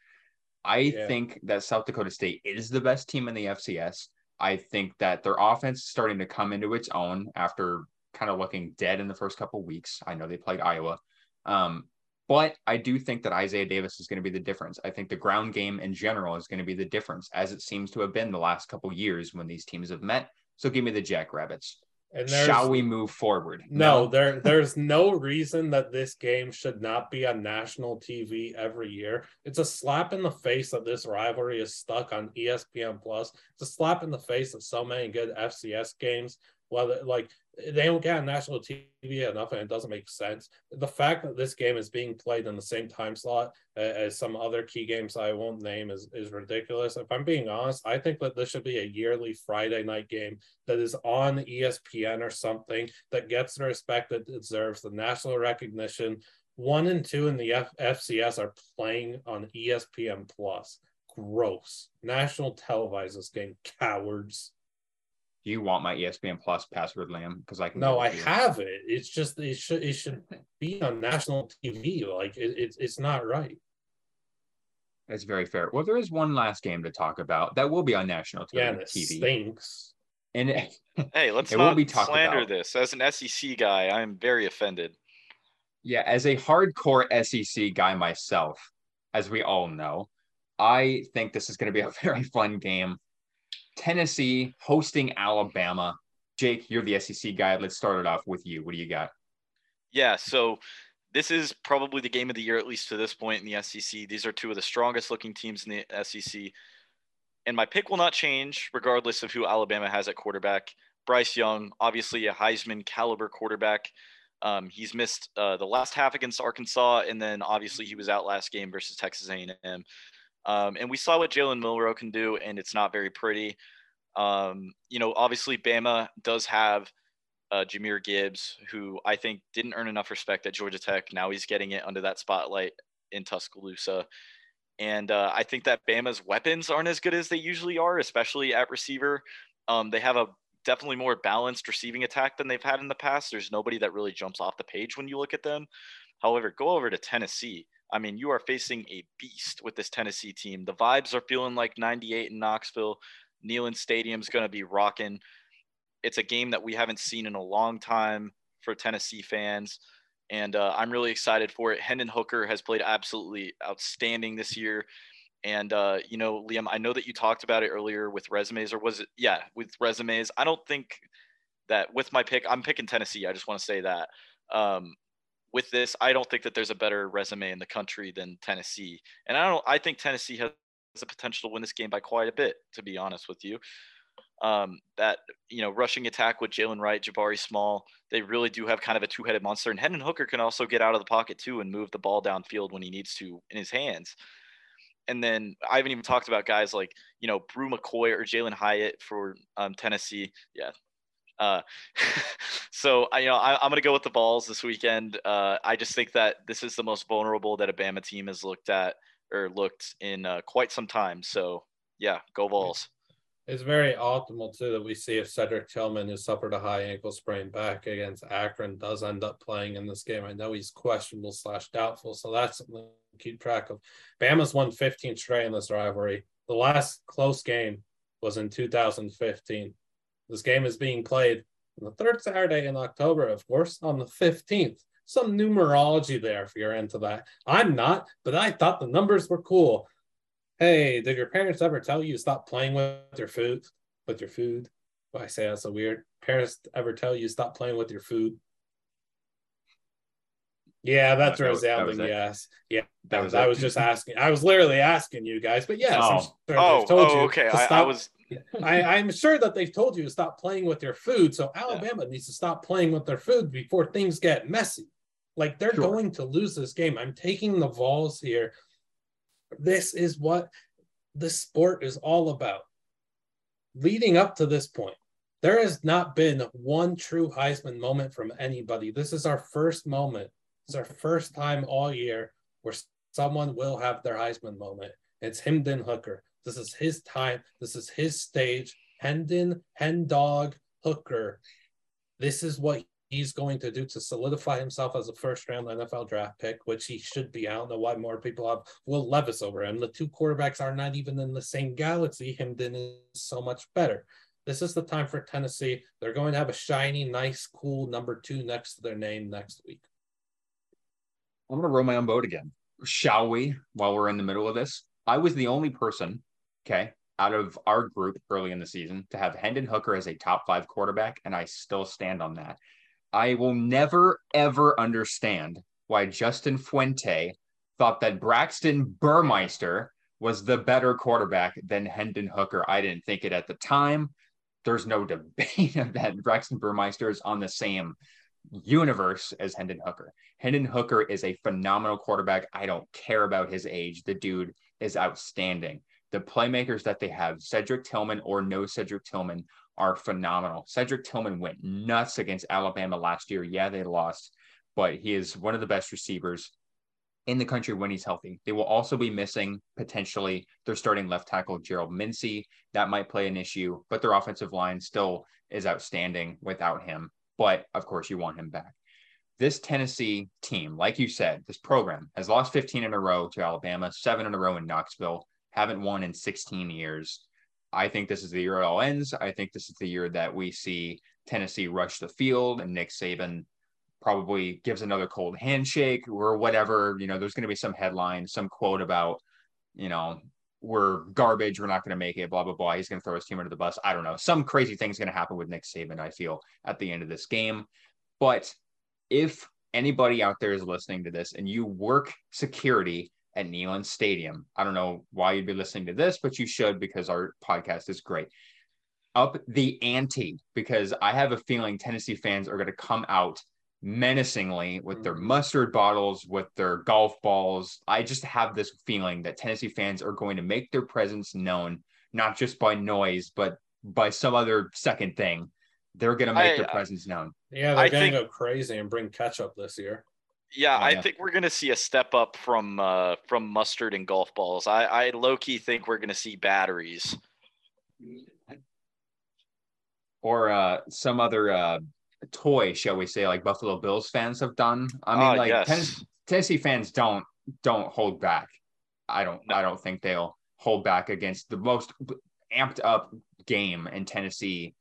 I yeah. think that South Dakota State is the best team in the FCS. I think that their offense is starting to come into its own after kind of looking dead in the first couple weeks. I know they played Iowa. Um, but I do think that Isaiah Davis is going to be the difference. I think the ground game in general is going to be the difference, as it seems to have been the last couple years when these teams have met. So give me the Jackrabbits. And Shall we move forward? No, no, there *laughs* there's no reason that this game should not be on national TV every year. It's a slap in the face that this rivalry is stuck on ESPN Plus. It's a slap in the face of so many good FCS games. Whether like they don't get on national TV enough, and it doesn't make sense. The fact that this game is being played in the same time slot uh, as some other key games I won't name is is ridiculous. If I'm being honest, I think that this should be a yearly Friday night game that is on ESPN or something that gets the respect it deserves, the national recognition. One and two in the F- FCS are playing on ESPN Plus. Gross. National televise this game, cowards do you want my ESPN Plus password, Liam? Because I can. No, I have it. It's just it should it should be on national TV. Like it, it's it's not right. That's very fair. Well, there is one last game to talk about that will be on national TV. Yeah, and TV. stinks. And it, *laughs* hey, let's it not will be slander about. this. As an SEC guy, I'm very offended. Yeah, as a hardcore SEC guy myself, as we all know, I think this is going to be a *laughs* very fun game. Tennessee hosting Alabama. Jake, you're the SEC guy. Let's start it off with you. What do you got? Yeah, so this is probably the game of the year, at least to this point in the SEC. These are two of the strongest looking teams in the SEC. And my pick will not change regardless of who Alabama has at quarterback. Bryce Young, obviously a Heisman caliber quarterback. Um, he's missed uh, the last half against Arkansas, and then obviously he was out last game versus Texas A&M. Um, and we saw what Jalen Milroe can do, and it's not very pretty. Um, you know, obviously Bama does have uh, Jahmyr Gibbs, who I think didn't earn enough respect at Georgia Tech. Now he's getting it under that spotlight in Tuscaloosa. And uh, I think that Bama's weapons aren't as good as they usually are, especially at receiver. Um, they have a definitely more balanced receiving attack than they've had in the past. There's nobody that really jumps off the page when you look at them. However, go over to Tennessee. I mean, you are facing a beast with this Tennessee team. The vibes are feeling like 98 in Knoxville. Neyland Stadium's going to be rocking. It's a game that we haven't seen in a long time for Tennessee fans. And uh, I'm really excited for it. Hendon Hooker has played absolutely outstanding this year. And, uh, you know, Liam, I know that you talked about it earlier with resumes, or was it? Yeah, with resumes. I don't think that with my pick, I'm picking Tennessee. I just want to say that. Um, with this, I don't think that there's a better resume in the country than Tennessee. And I don't, I think Tennessee has the potential to win this game by quite a bit, to be honest with you. Um, that you know, rushing attack with Jaylen Wright, Jabari Small, they really do have kind of a two-headed monster. And Hendon Hooker can also get out of the pocket too and move the ball downfield when he needs to in his hands. And then I haven't even talked about guys like you know Bru McCoy or Jalin Hyatt for um, Tennessee. Yeah. Uh, *laughs* so I, you know, I, am going to go with the Vols this weekend. Uh, I just think that this is the most vulnerable that a Bama team has looked at or looked in uh, quite some time. So yeah, go Vols. It's very optimal too that we see if Cedric Tillman, who suffered a high ankle sprain back against Akron, does end up playing in this game. I know he's questionable slash doubtful, so that's something to keep track of. Bama's won 15 straight in this rivalry. The last close game was in 2015. This game is being played on the third Saturday in October, of course, on the 15th some numerology there if you're into that. I'm not, but I thought the numbers were cool. Hey, did your parents ever tell you to stop playing with your food? With your food? Why I say that's so weird. Parents ever tell you to stop playing with your food? Yeah, that's that. That yes, yeah. That was. I was just asking. I was literally asking you guys, but yes, oh. Sure oh, oh, okay. I, I, was. *laughs* I, am sure that they've told you to stop playing with your food. So Alabama yeah. needs to stop playing with their food before things get messy. Like they're sure. going to lose this game. I'm taking the Vols here. This is what the sport is all about. Leading up to this point, there has not been one true Heisman moment from anybody. This is our first moment. It's our first time all year where someone will have their Heisman moment. It's Hendon Hooker. This is his time. This is his stage. Hendon, Hendog, Hooker. This is what he's going to do to solidify himself as a first round NFL draft pick, which he should be. I don't know why more people have Will Levis over him. The two quarterbacks are not even in the same galaxy. Hendon is so much better. This is the time for Tennessee. They're going to have a shiny, nice, cool number two next to their name next week. I'm going to row my own boat again. Shall we? While we're in the middle of this, I was the only person, okay, out of our group early in the season to have Hendon Hooker as a top five quarterback, and I still stand on that. I will never, ever understand why Justin Fuente thought that Braxton Burmeister was the better quarterback than Hendon Hooker. I didn't think it at the time. There's no debate *laughs* that Braxton Burmeister is on the same universe as Hendon Hooker. Hendon Hooker is a phenomenal quarterback. I don't care about his age. The dude is outstanding. The playmakers that they have, Cedric Tillman or no Cedric Tillman, are phenomenal. Cedric Tillman went nuts against Alabama last year. Yeah, they lost, but he is one of the best receivers in the country when he's healthy. They will also be missing potentially their starting left tackle, Gerald Mincey. That might play an issue, but their offensive line still is outstanding without him. But of course, you want him back. This Tennessee team, like you said, this program has lost 15 in a row to Alabama, seven in a row in Knoxville, haven't won in 16 years. I think this is the year it all ends. I think this is the year that we see Tennessee rush the field and Nick Saban probably gives another cold handshake or whatever. You know, there's going to be some headline, some quote about, you know, we're garbage, we're not going to make it, blah, blah, blah. He's going to throw his team under the bus. I don't know. Some crazy thing's going to happen with Nick Saban, I feel, at the end of this game. But if anybody out there is listening to this and you work security at Neyland Stadium. I don't know why you'd be listening to this, but you should because our podcast is great. Up the ante because I have a feeling Tennessee fans are going to come out menacingly with their mm-hmm. mustard bottles, with their golf balls. I just have this feeling that Tennessee fans are going to make their presence known, not just by noise, but by some other second thing they're going to make I- their presence known. Yeah, they're gonna go crazy and bring ketchup this year. Yeah, Oh, I yeah. think we're gonna see a step up from uh, from mustard and golf balls. I, I low key think we're gonna see batteries. Or uh, some other uh, toy, shall we say, like Buffalo Bills fans have done. I mean, Ah, like yes. Tennessee, Tennessee fans don't don't hold back. I don't No. I don't think they'll hold back against the most amped up game in Tennessee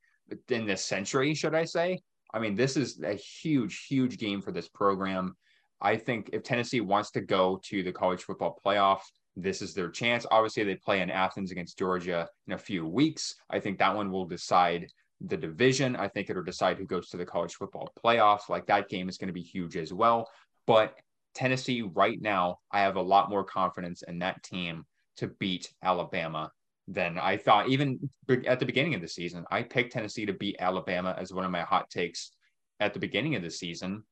in this century, should I say? I mean, this is a huge, huge game for this program. I think if Tennessee wants to go to the college football playoff, this is their chance. Obviously, they play in Athens against Georgia in a few weeks. I think that one will decide the division. I think it'll decide who goes to the college football playoff. Like that game is going to be huge as well. But Tennessee, right now, I have a lot more confidence in that team to beat Alabama than I thought. Even at the beginning of the season, I picked Tennessee to beat Alabama as one of my hot takes at the beginning of the season.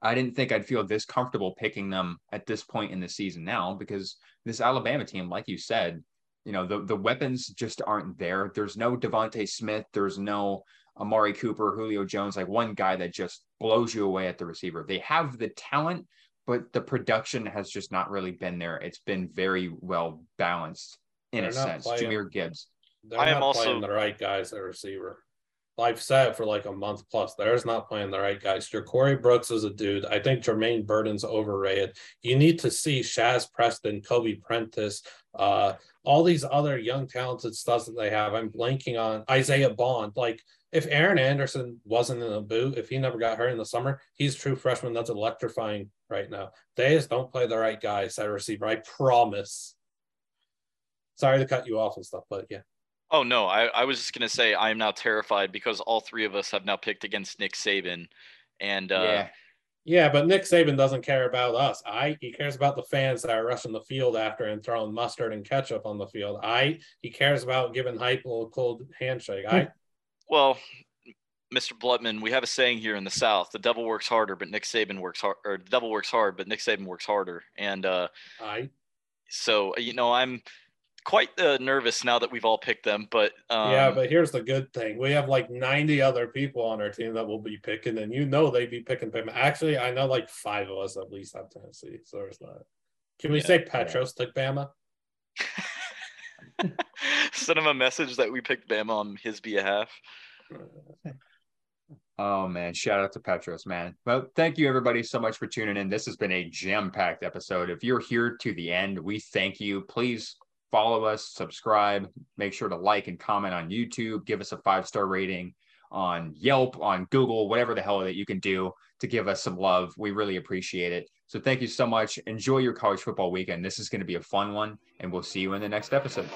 I didn't think I'd feel this comfortable picking them at this point in the season now because this Alabama team, like you said, you know, the, the weapons just aren't there. There's no DeVonta Smith. There's no Amari Cooper, Julio Jones, like one guy that just blows you away at the receiver. They have the talent, but the production has just not really been there. It's been very well balanced in They're a sense. playing- Jahmyr Gibbs. They're I am not also- playing the right guys at receiver. I've said for like a month plus. There's not playing the right guys. Ja'Corey Brooks is a dude. I think Jermaine Burton's overrated. You need to see Shaz Preston, Kobe Prentice, uh, all these other young talented stuff that they have. I'm blanking on Isaiah Bond. Like if Aaron Anderson wasn't in the boot, if he never got hurt in the summer, he's a true freshman. That's electrifying right now. They just don't play the right guys at receiver. I promise. Sorry to cut you off and stuff, but yeah. Oh no, I, I was just gonna say I am now terrified because all three of us have now picked against Nick Saban, and uh, yeah. Yeah, but Nick Saban doesn't care about us. I he cares about the fans that are rushing the field after and throwing mustard and ketchup on the field. I he cares about giving Heupel little cold handshake. I *laughs* well, Mr. Blutman, we have a saying here in the South: the devil works harder, but Nick Saban works hard, or the devil works hard, but Nick Saban works harder. And uh, I so you know, I'm quite uh, nervous now that we've all picked them. But um, yeah, but here's the good thing: we have like 90 other people on our team that will be picking, and you know they'd be picking Bama. Actually, I know like five of us at least have Tennessee, so there's not. Can we Yeah, say Petros took Bama? *laughs* send him a message that we picked Bama on his behalf. *laughs* Oh man, shout out to Petros, man. Well, thank you everybody so much for tuning in. This has been a jam-packed episode. If you're here to the end, we thank you. Please follow us, subscribe, make sure to like and comment on YouTube, give us a five-star rating on Yelp, on Google, whatever the hell that you can do to give us some love. We really appreciate it. So thank you so much. Enjoy your college football weekend. This is going to be a fun one, and we'll see you in the next episode.